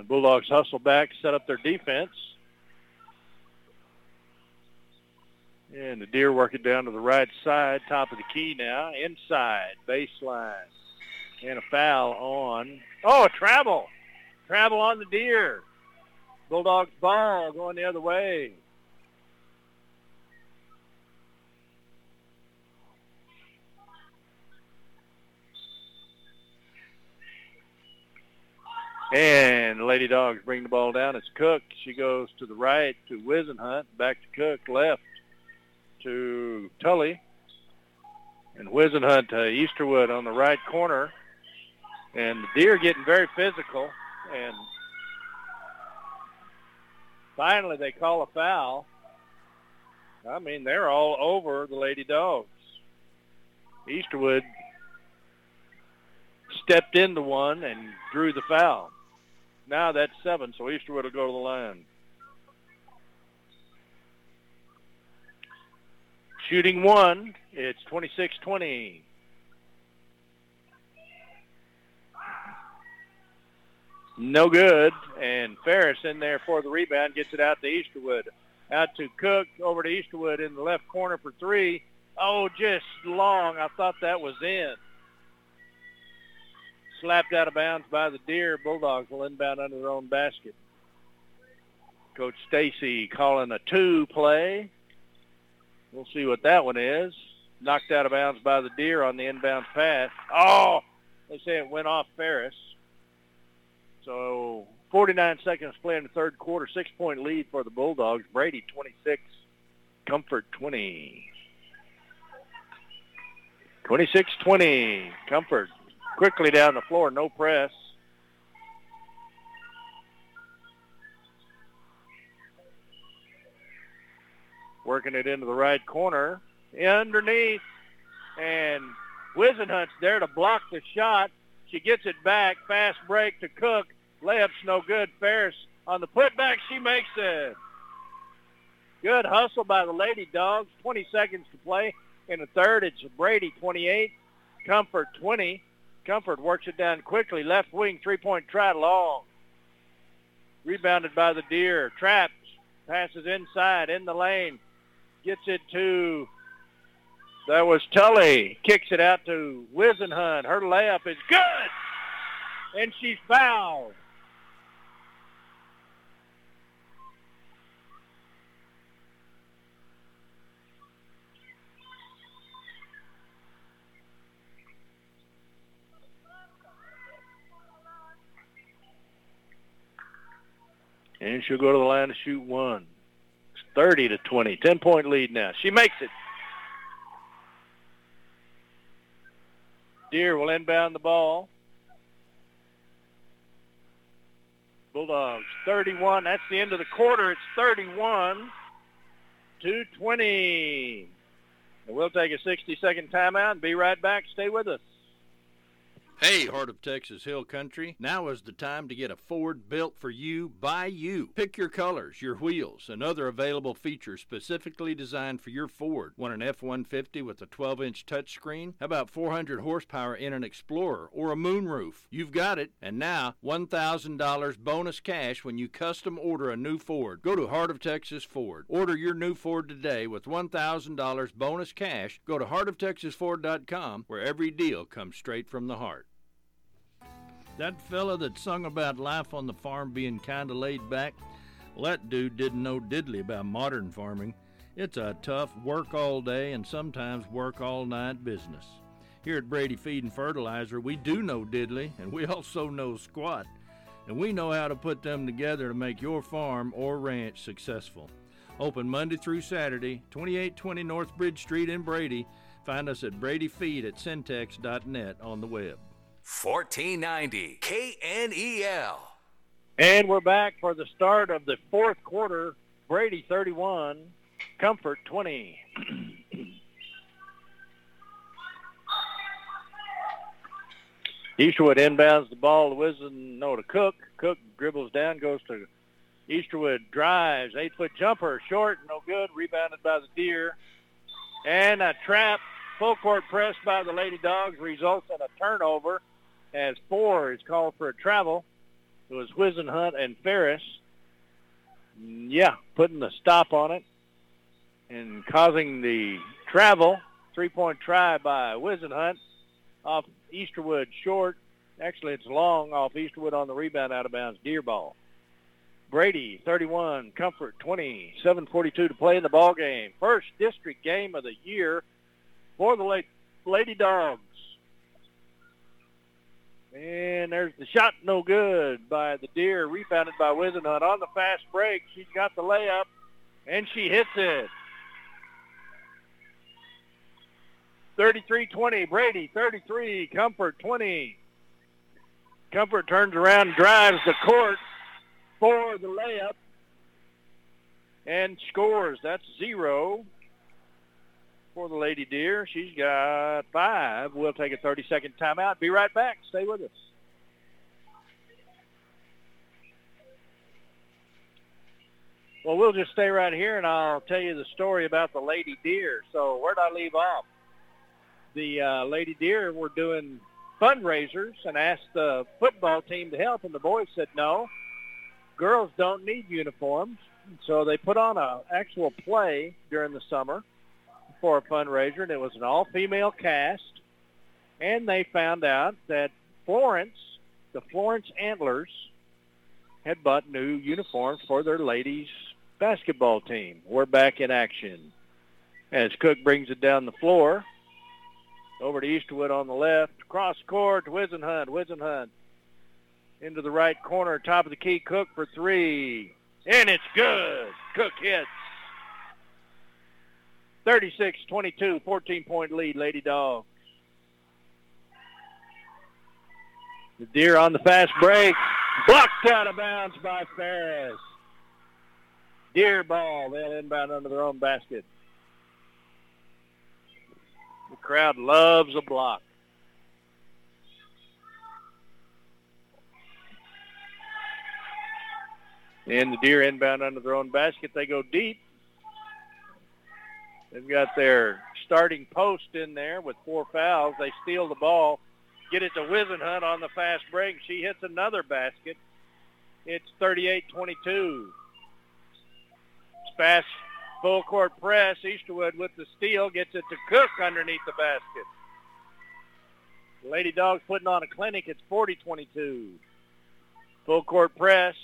[SPEAKER 2] Bulldogs hustle back, set up their defense. And the Deer work it down to the right side, top of the key now, inside, baseline. And a foul on, oh, a travel. Travel on the Deer. Bulldogs ball going the other way. And Lady Dogs bring the ball down. It's Cook. She goes to the right to Whisenhunt. Back to Cook. Left to Tully. And Whisenhunt to Easterwood on the right corner. And the Deer getting very physical. And finally they call a foul. I mean, they're all over the Lady Dogs. Easterwood stepped into one and drew the foul. Now that's seven, so Easterwood will go to the line. Shooting one, it's 26-20. No good, and Ferris in there for the rebound, gets it out to Easterwood. Out to Cook, over to Easterwood in the left corner for three. Oh, just long. I thought that was in slapped out of bounds by the Deer. Bulldogs will inbound under their own basket. Coach Stacy calling a two play. We'll see what that one is. Knocked out of bounds by the Deer on the inbound pass. Oh, they say it went off Ferris. So 49 seconds play in the third quarter. Six-point lead for the Bulldogs. Brady 26, Comfort 20. 26-20, Comfort quickly down the floor, no press. Working it into the right corner, underneath, and Whisenhunt's there to block the shot. She gets it back, fast break to Cook. Layup's no good. Ferris on the putback, she makes it. Good hustle by the Lady Dogs. 20 seconds to play in the third. It's Brady 28, Comfort 20. Comfort works it down quickly. Left wing three-point try long. Rebounded by the Deer. Traps. Passes inside in the lane. Gets it to, that was Tully. Kicks it out to Whisenhunt. Her layup is good. And she's fouled. And she'll go to the line to shoot one. It's 30 to 20. 10-point lead now. She makes it. Deer will inbound the ball. Bulldogs 31. That's the end of the quarter. It's 31 to 20. We'll take a 60-second timeout and be right back. Stay with us.
[SPEAKER 7] Hey, Heart of Texas Hill Country. Now is the time to get a Ford built for you by you. Pick your colors, your wheels, and other available features specifically designed for your Ford. Want an F 150 with a 12 inch touchscreen? How about 400 horsepower in an Explorer or a moonroof? You've got it. And now, $1,000 bonus cash when you custom order a new Ford. Go to Heart of Texas Ford. Order your new Ford today with $1,000 bonus cash. Go to heartoftexasford.com where every deal comes straight from the heart. That fella that sung about life on the farm being kind of laid back, well, that dude didn't know diddly about modern farming. It's a tough work all day and sometimes work all night business. Here at Brady Feed and Fertilizer, we do know diddly and we also know squat. And we know how to put them together to make your farm or ranch successful. Open Monday through Saturday, 2820 North Bridge Street in Brady. Find us at bradyfeed at syntex.net on the web.
[SPEAKER 4] 1490 KNEL.
[SPEAKER 2] And we're back for the start of the fourth quarter. Brady 31, Comfort 20. Easterwood inbounds the ball to Wizen, no, to Cook. Cook dribbles down, goes to Easterwood, drives, eight-foot jumper, short, no good, rebounded by the Deer. And a trap, full court press by the Lady Dogs results in a turnover as four is called for a travel. It was Whisenhunt and Ferris. Yeah, putting the stop on it and causing the travel. Three-point try by Whisenhunt off Easterwood short. Actually, it's long off Easterwood on the rebound out of bounds. Deer ball. Brady, 31, Comfort, 20, 7.42 to play in the ball game. First district game of the year for the Lady Dogs. And there's the shot, no good by the Deer, rebounded by Whisenhunt. On the fast break, she's got the layup, and she hits it. 33-20, Brady, 33, Comfort, 20. Comfort turns around, drives the court for the layup, and scores. That's zero for the Lady Deer. She's got five. We'll take a 30-second timeout. Be right back. Stay with us. Well, we'll just stay right here, and I'll tell you the story about the Lady Deer. So where'd I leave off? The uh, Lady Deer were doing fundraisers and asked the football team to help, and the boys said no. Girls don't need uniforms. So they put on a actual play during the summer for a fundraiser, and it was an all-female cast. And they found out that Florence, the Florence Antlers, had bought new uniforms for their ladies basketball team. We're back in action as Cook brings it down the floor. Over to Easterwood on the left. Cross court to Whisenhunt. Whisenhunt into the right corner, top of the key. Cook for three. And it's good. Cook hits. 36-22, 14-point lead, Lady Dogs. The Deer on the fast break. Blocked out of bounds by Ferris. Deer ball. They'll inbound under their own basket. The crowd loves a block. And the Deer inbound under their own basket. They go deep. They've got their starting post in there with four fouls. They steal the ball, get it to Whisenhunt on the fast break. She hits another basket. It's 38-22. Fast full court press. Easterwood with the steal gets it to Cook underneath the basket. Lady Dogs putting on a clinic. It's 40-22. Full court press.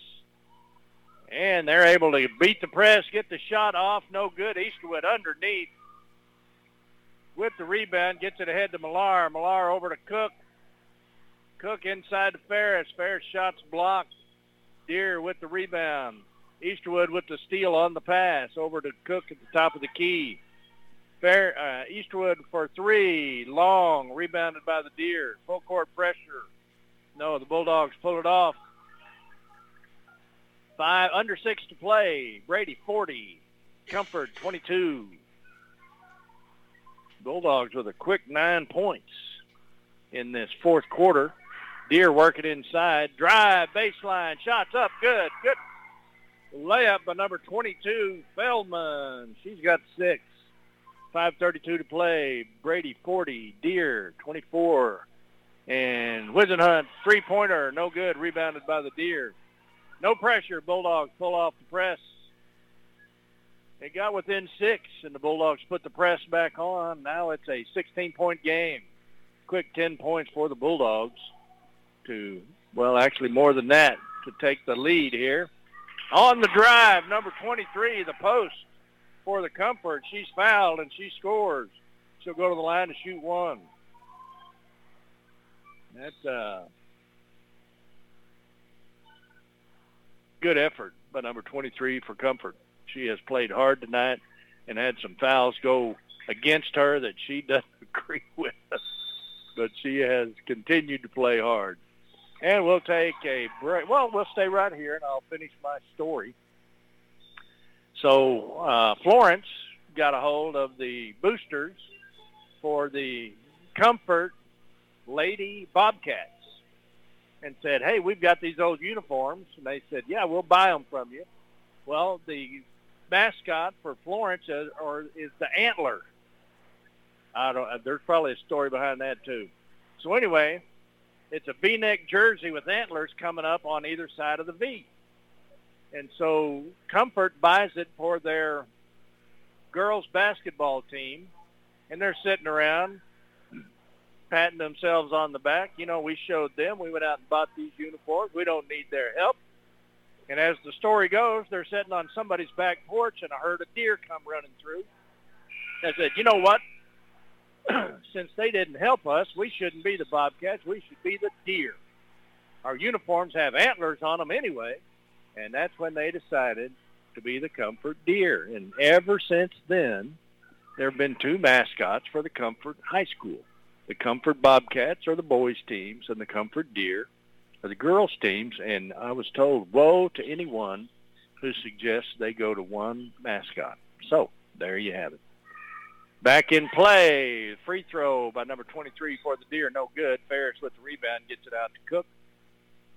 [SPEAKER 2] And they're able to beat the press, get the shot off. No good. Easterwood underneath with the rebound. Gets it ahead to Millar. Millar over to Cook. Cook inside to Ferris. Ferris shots blocked. Deer with the rebound. Easterwood with the steal on the pass. Over to Cook at the top of the key. Fair, uh, Easterwood for three. Long. Rebounded by the Deer. Full court pressure. No, the Bulldogs pull it off. Five under six to play. Brady 40. Comfort 22. Bulldogs with a quick nine points in this fourth quarter. Deer working inside. Drive, baseline, shots up. Good, good. Layup by number 22, Feldman. She's got six. 5.32 to play. Brady 40, Deer 24. And Whisenhunt, three-pointer, no good, rebounded by the Deer. No pressure, Bulldogs pull off the press. It got within six, and the Bulldogs put the press back on. Now it's a 16-point game. Quick 10 points for the Bulldogs to, well, actually more than that, to take the lead here. On the drive, number 23, the post for the Comfort. She's fouled, and she scores. She'll go to the line to shoot one. That's uh, good effort by number 23 for Comfort. She has played hard tonight and had some fouls go against her that she doesn't agree with. But she has continued to play hard. And we'll take a break. Well, we'll stay right here, and I'll finish my story. So uh, Florence got a hold of the boosters for the Comfort Lady Bobcats and said, hey, we've got these old uniforms. And they said, yeah, we'll buy them from you. Well, the mascot for Florence is, or is the antler. I don't. Uh, there's probably a story behind that too. So anyway, it's a V-neck jersey with antlers coming up on either side of the V. And so Comfort buys it for their girls basketball team, and they're sitting around patting themselves on the back. You know, we showed them. We went out and bought these uniforms. We don't need their help. And as the story goes, they're sitting on somebody's back porch, and I heard a deer come running through. I said, you know what? Since they didn't help us, we shouldn't be the Bobcats. We should be the deer. Our uniforms have antlers on them anyway. And that's when they decided to be the Comfort Deer. And ever since then, there have been two mascots for the Comfort High School. The Comfort Bobcats are the boys' teams, and the Comfort Deer are the girls' teams. And I was told, woe to anyone who suggests they go to one mascot. So there you have it. Back in play, free throw by number 23 for the Deer, no good. Ferris with the rebound gets it out to Cook.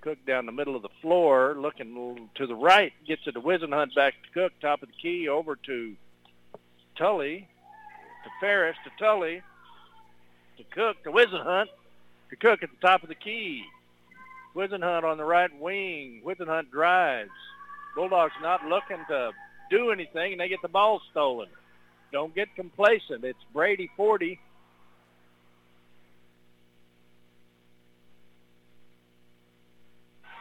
[SPEAKER 2] Cook down the middle of the floor, looking to the right, gets it to Whisenhunt, back to Cook, top of the key, over to Tully, to Ferris, to Tully, to Cook, to Whisenhunt, to Cook at the top of the key. Whisenhunt on the right wing. Whisenhunt drives. Bulldogs not looking to do anything, and they get the ball stolen. Don't get complacent. It's Brady 40.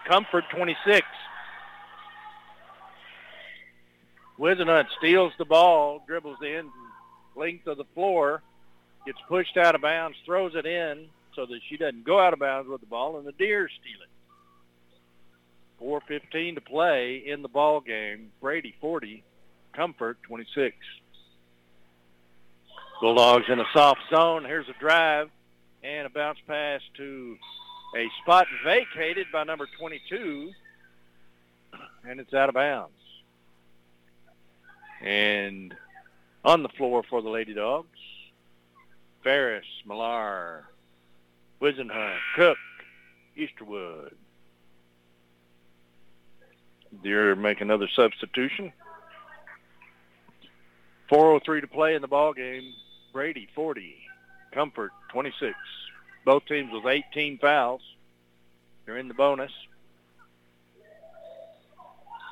[SPEAKER 2] Comfort 26. Whisenhunt steals the ball, dribbles the end length of the floor, gets pushed out of bounds, throws it in so that she doesn't go out of bounds with the ball, and the Deers steal it. 4.15 to play in the ball game. Brady 40, Comfort 26. Bulldogs in a soft zone. Here's a drive and a bounce pass to a spot vacated by number 22, and it's out of bounds. And on the floor for the Lady Dogs, Ferris, Millar, Whisenhunt, Cook, Easterwood. Deer make another substitution. 4.03 to play in the ball game. Brady 40, Comfort 26. Both teams with 18 fouls. They're in the bonus.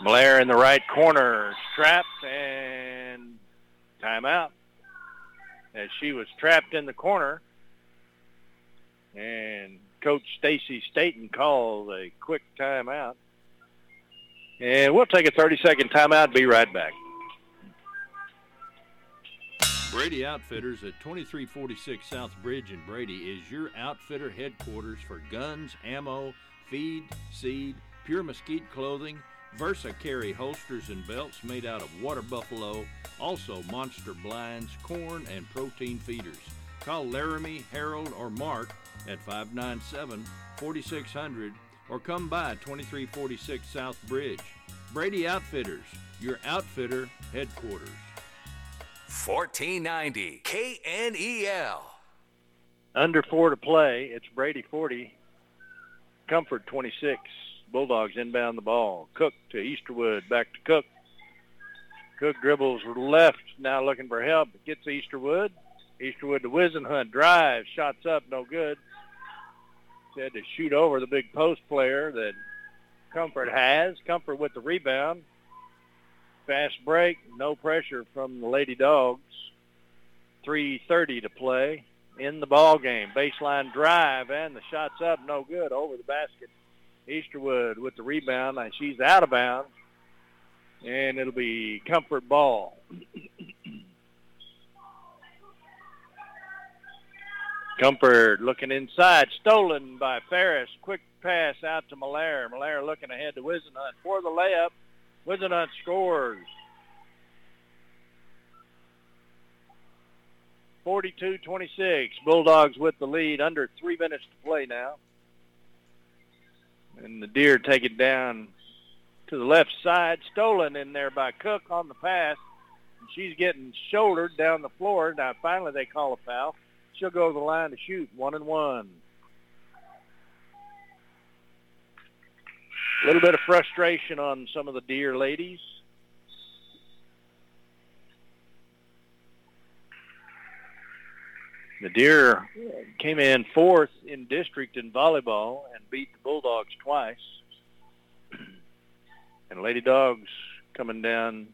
[SPEAKER 2] Blair in the right corner, strapped and timeout. As she was trapped in the corner, and Coach Stacy Staten called a quick timeout. And we'll take a 30-second timeout. Be right back.
[SPEAKER 7] Brady Outfitters at 2346 South Bridge in Brady is your outfitter headquarters for guns, ammo, feed, seed, pure mesquite clothing, Versacarry holsters and belts made out of water buffalo, also monster blinds, corn, and protein feeders. Call Laramie, Harold, or Mark at 597 4600 or come by 2346 South Bridge. Brady Outfitters, your outfitter headquarters.
[SPEAKER 4] 1490 KNEL.
[SPEAKER 2] Under four to play. It's Brady 40, Comfort 26. Bulldogs inbound the ball. Cook to Easterwood. Back to Cook. Cook dribbles left. Now looking for help. Gets Easterwood. Easterwood to Whisenhunt. Drive. Shots up. No good. Had to shoot over the big post player that Comfort has. Comfort with the rebound. Fast break. No pressure from the Lady Dogs. 3.30 to play in the ball game. Baseline drive and the shots up. No good. Over the basket. Easterwood with the rebound. And she's out of bounds. And it'll be Comfort ball. Comfort looking inside. Stolen by Ferris. Quick pass out to Malaire. Malaire looking ahead to Whisenhunt for the layup. Whisenhunt scores. 42-26. Bulldogs with the lead. Under three minutes to play now. And the Deer take it down to the left side. Stolen in there by Cook on the pass. And she's getting shouldered down the floor. Now finally they call a foul. She'll go to the line to shoot. One and one. A little bit of frustration on some of the Deer ladies. The Deer came in fourth in district in volleyball and beat the Bulldogs twice. And Lady Dogs coming down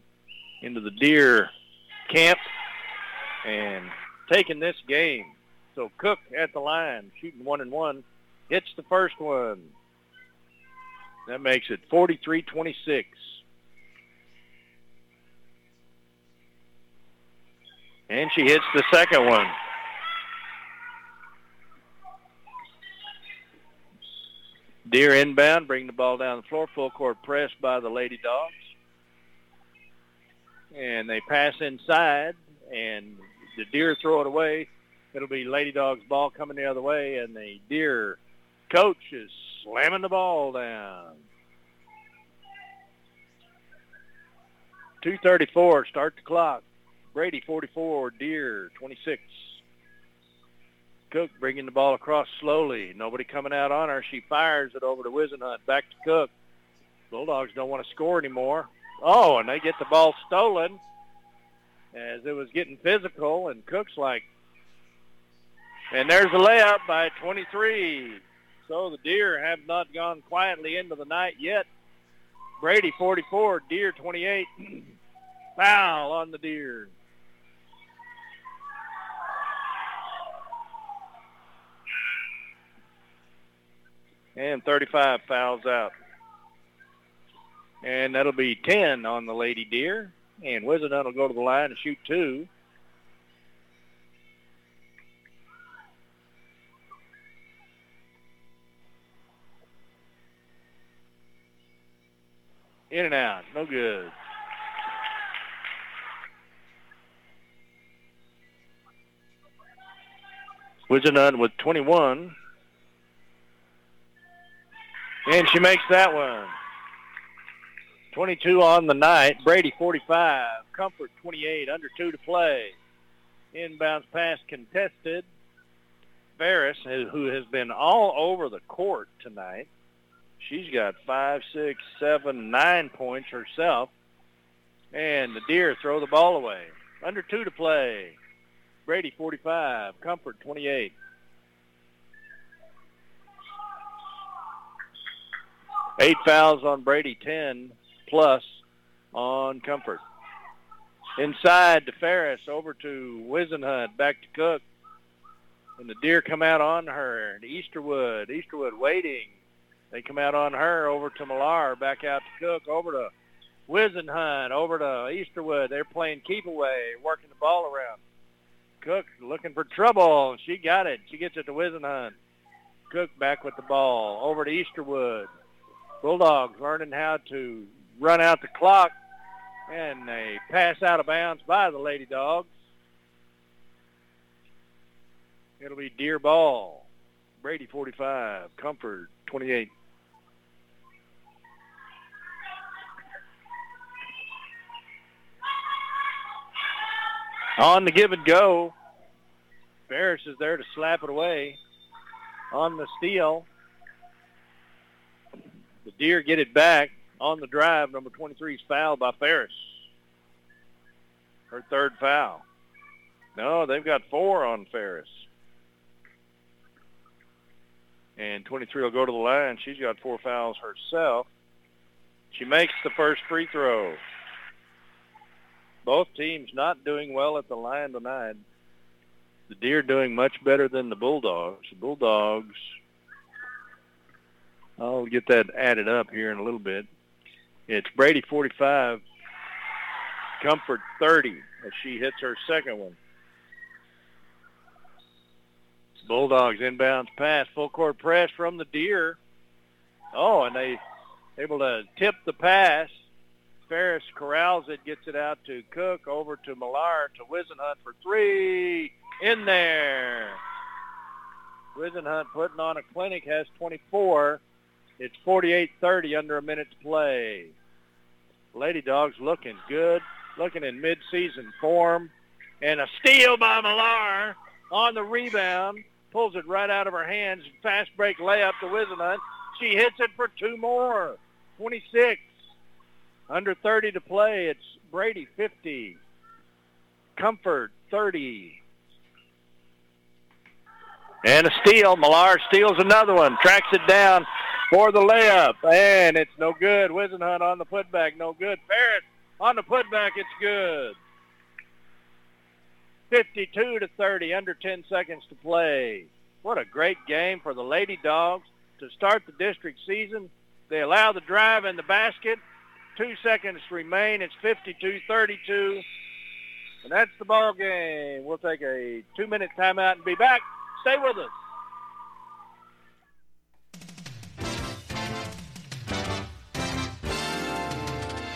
[SPEAKER 2] into the Deer camp and taking this game. So Cook at the line, shooting one and one, hits the first one. That makes it 43-26. And she hits the second one. Deer inbound, bring the ball down the floor, full court press by the Lady Dogs. And they pass inside, and the Deer throw it away. It'll be Lady Dogs ball coming the other way, and the Deer coach is slamming the ball down. 234, start the clock. Brady 44, Deer 26. Cook bringing the ball across slowly. Nobody coming out on her. She fires it over to Whisenhunt. Back to Cook. Bulldogs don't want to score anymore. Oh, and they get the ball stolen as it was getting physical, and Cook's like, and there's a layup by 23. So the Deer have not gone quietly into the night yet. Brady 44, Deer 28. Foul on the Deer. And 35 fouls out. And that'll be 10 on the Lady Deer. And Whisenhunt will go to the line and shoot two. In and out. No good. Whisenhunt with 21. And she makes that one. 22 on the night. Brady 45. Comfort 28. Under two to play. Inbounds pass contested. Ferris, who has been all over the court tonight. She's got five, six, seven, nine points herself. And the Deer throw the ball away. Under two to play. Brady 45. Comfort 28. Eight fouls on Brady, 10 plus on Comfort. Inside to Ferris, over to Whisenhunt, back to Cook. And the Deer come out on her. And Easterwood, Easterwood waiting. They come out on her, over to Millar, back out to Cook, over to Whisenhunt, over to Easterwood. They're playing keep away, working the ball around. Cook looking for trouble. She got it. She gets it to Whisenhunt. Cook back with the ball. Over to Easterwood. Bulldogs learning how to run out the clock and a pass out of bounds by the Lady Dogs. It'll be Deer Ball, Brady 45, Comfort 28. On the give and go, Ferris is there to slap it away. On the steal, Deer get it back on the drive. Number 23 is fouled by Ferris. Her third foul. No, they've got four on Ferris. And 23 will go to the line. She's got four fouls herself. She makes the first free throw. Both teams not doing well at the line tonight. The Deer doing much better than the Bulldogs. The Bulldogs, I'll get that added up here in a little bit. It's Brady 45, Comfort 30 as she hits her second one. Bulldogs inbounds pass, full court press from the Deer. Oh, and they able to tip the pass. Ferris corrals it, gets it out to Cook, over to Millar, to Whisenhunt for three. In there. Whisenhunt putting on a clinic, has 24. It's 48-30 under a minute to play. Lady Dogs looking good, looking in mid-season form. And a steal by Millar on the rebound pulls it right out of her hands. Fast break layup to Whisenhunt. She hits it for two more. 26. Under 30 to play. It's Brady 50. Comfort 30. And a steal. Millar steals another one. Tracks it down for the layup. And it's no good. Whisenhunt on the putback. No good. Ferris on the putback. It's good. 52 to 30, under 10 seconds to play. What a great game for the Lady Dogs to start the district season. They allow the drive in the basket. Two seconds remain. It's 52-32. And that's the ball game. We'll take a two-minute timeout and be back. Stay with us.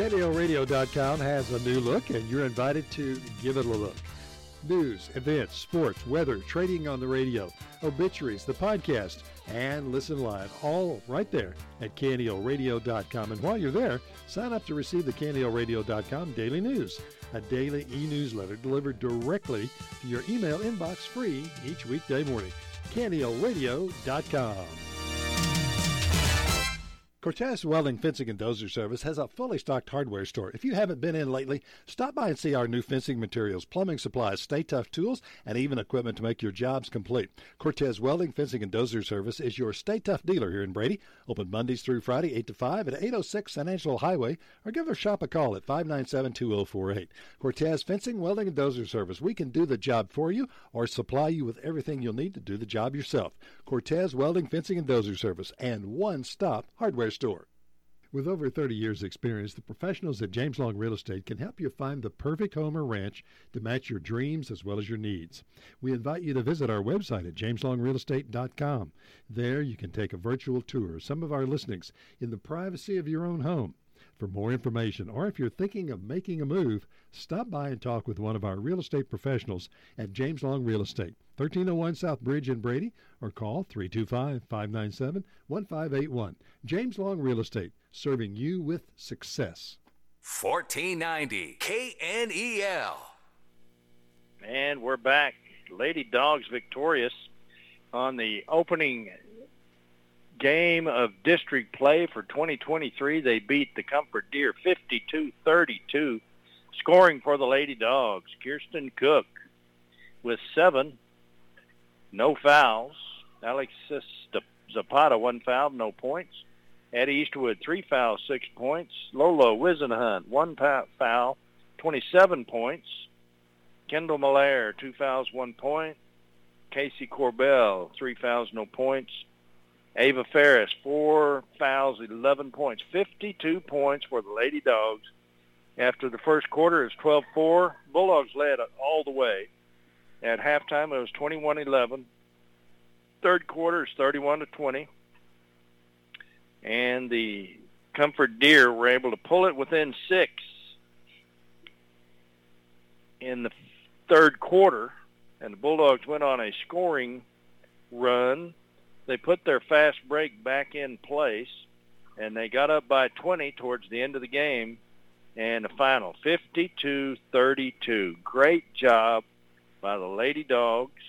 [SPEAKER 1] KNELradio.com has a new look, and you're invited to give it a look. News, events, sports, weather, trading on the radio, obituaries, the podcast, and listen live, all right there at KNELradio.com. And while you're there, sign up to receive the KNELradio.com daily news, a daily e-newsletter delivered directly to your email inbox free each weekday morning. KNELradio.com. Cortez Welding Fencing and Dozer Service has a fully stocked hardware store. If you haven't been in lately, stop by and see our new fencing materials, plumbing supplies, Stay-Tuff tools, and even equipment to make your jobs complete. Cortez Welding Fencing and Dozer Service is your Stay-Tuff dealer here in Brady. Open Mondays through Friday, 8 to 5 at 806 San Angelo Highway, or give our shop a call at 597 2048. Cortez Fencing, Welding, and Dozer Service. We can do the job for you or supply you with everything you'll need to do the job yourself. Cortez Welding, Fencing, and Dozer Service, and one stop hardware store. With over 30 years' experience, the professionals at James Long Real Estate can help you find the perfect home or ranch to match your dreams as well as your needs. We invite you to visit our website at jameslongrealestate.com. There you can take a virtual tour of some of our listings in the privacy of your own home. For more information, or if you're thinking of making a move, stop by and talk with one of our real estate professionals at James Long Real Estate, 1301 South Bridge in Brady, or call 325 597 1581. James Long Real Estate, serving you with success.
[SPEAKER 4] 1490 KNEL.
[SPEAKER 2] And we're back. Lady Dogs victorious on the opening game of district play for 2023. They beat the Comfort Deer 52-32. Scoring for the Lady Dogs, Kirsten Cook with seven, no fouls. Alexis Zapata, one foul, no points. Eddie Eastwood, three fouls, six points. Lolo Whisenhunt, one foul, 27 points. Kendall Malaire, two fouls, one point. Casey Corbell, three fouls, no points. Ava Ferris, four fouls, 11 points. 52 points for the Lady Dogs. After the first quarter, it's 12-4. Bulldogs led all the way. At halftime, it was 21-11. Third quarter is 31 to 20. And the Comfort Deer were able to pull it within six in the third quarter, and the Bulldogs went on a scoring run. They put their fast break back in place, and they got up by 20 towards the end of the game, and the final 52-32. Great job by the Lady Dogs,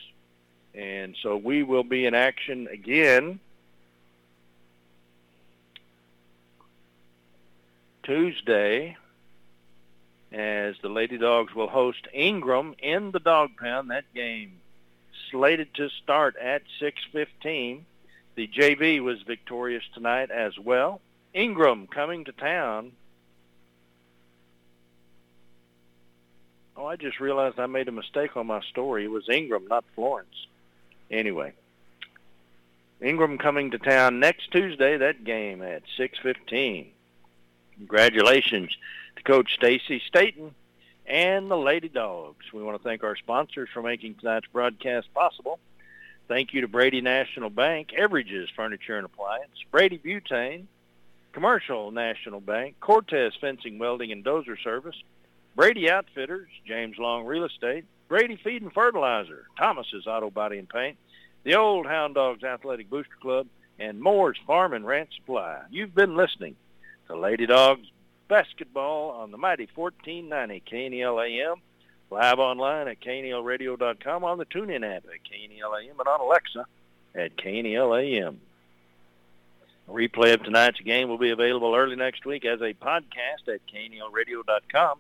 [SPEAKER 2] and so we will be in action again Tuesday as the Lady Dogs will host Ingram in the Dog Pound. That game slated to start at 6:15. The JV was victorious tonight as well. Ingram coming to town. Oh, I just realized I made a mistake on my story. It was Ingram, not Florence. Anyway, Ingram coming to town next Tuesday. That game at 6:15. Congratulations to Coach Stacy Staten and the Lady Dogs. We want to thank our sponsors for making tonight's broadcast possible. Thank you to Brady National Bank, Everidge's Furniture and Appliance, Brady Butane, Commercial National Bank, Cortez Fencing, Welding, and Dozer Service, Brady Outfitters, James Long Real Estate, Brady Feed and Fertilizer, Thomas's Auto Body and Paint, the Old Hound Dogs Athletic Booster Club, and Moore's Farm and Ranch Supply. You've been listening to Lady Dogs basketball on the mighty 1490 KNEL AM, live online at knelradio.com, on the TuneIn app at KNEL AM, and on Alexa at KNEL AM. A replay of tonight's game will be available early next week as a podcast at knelradio.com.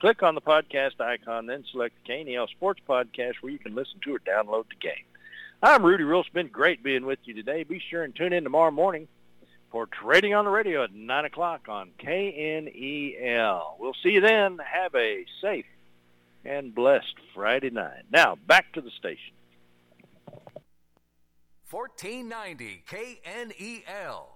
[SPEAKER 2] Click on the podcast icon, then select the KNEL Sports Podcast where you can listen to or download the game. I'm Rudy Rule. It's been great being with you today. Be sure and tune in tomorrow morning for Trading on the Radio at 9 o'clock on KNEL. We'll see you then. Have a safe and blessed Friday night. Now, back to the station.
[SPEAKER 4] 1490 KNEL.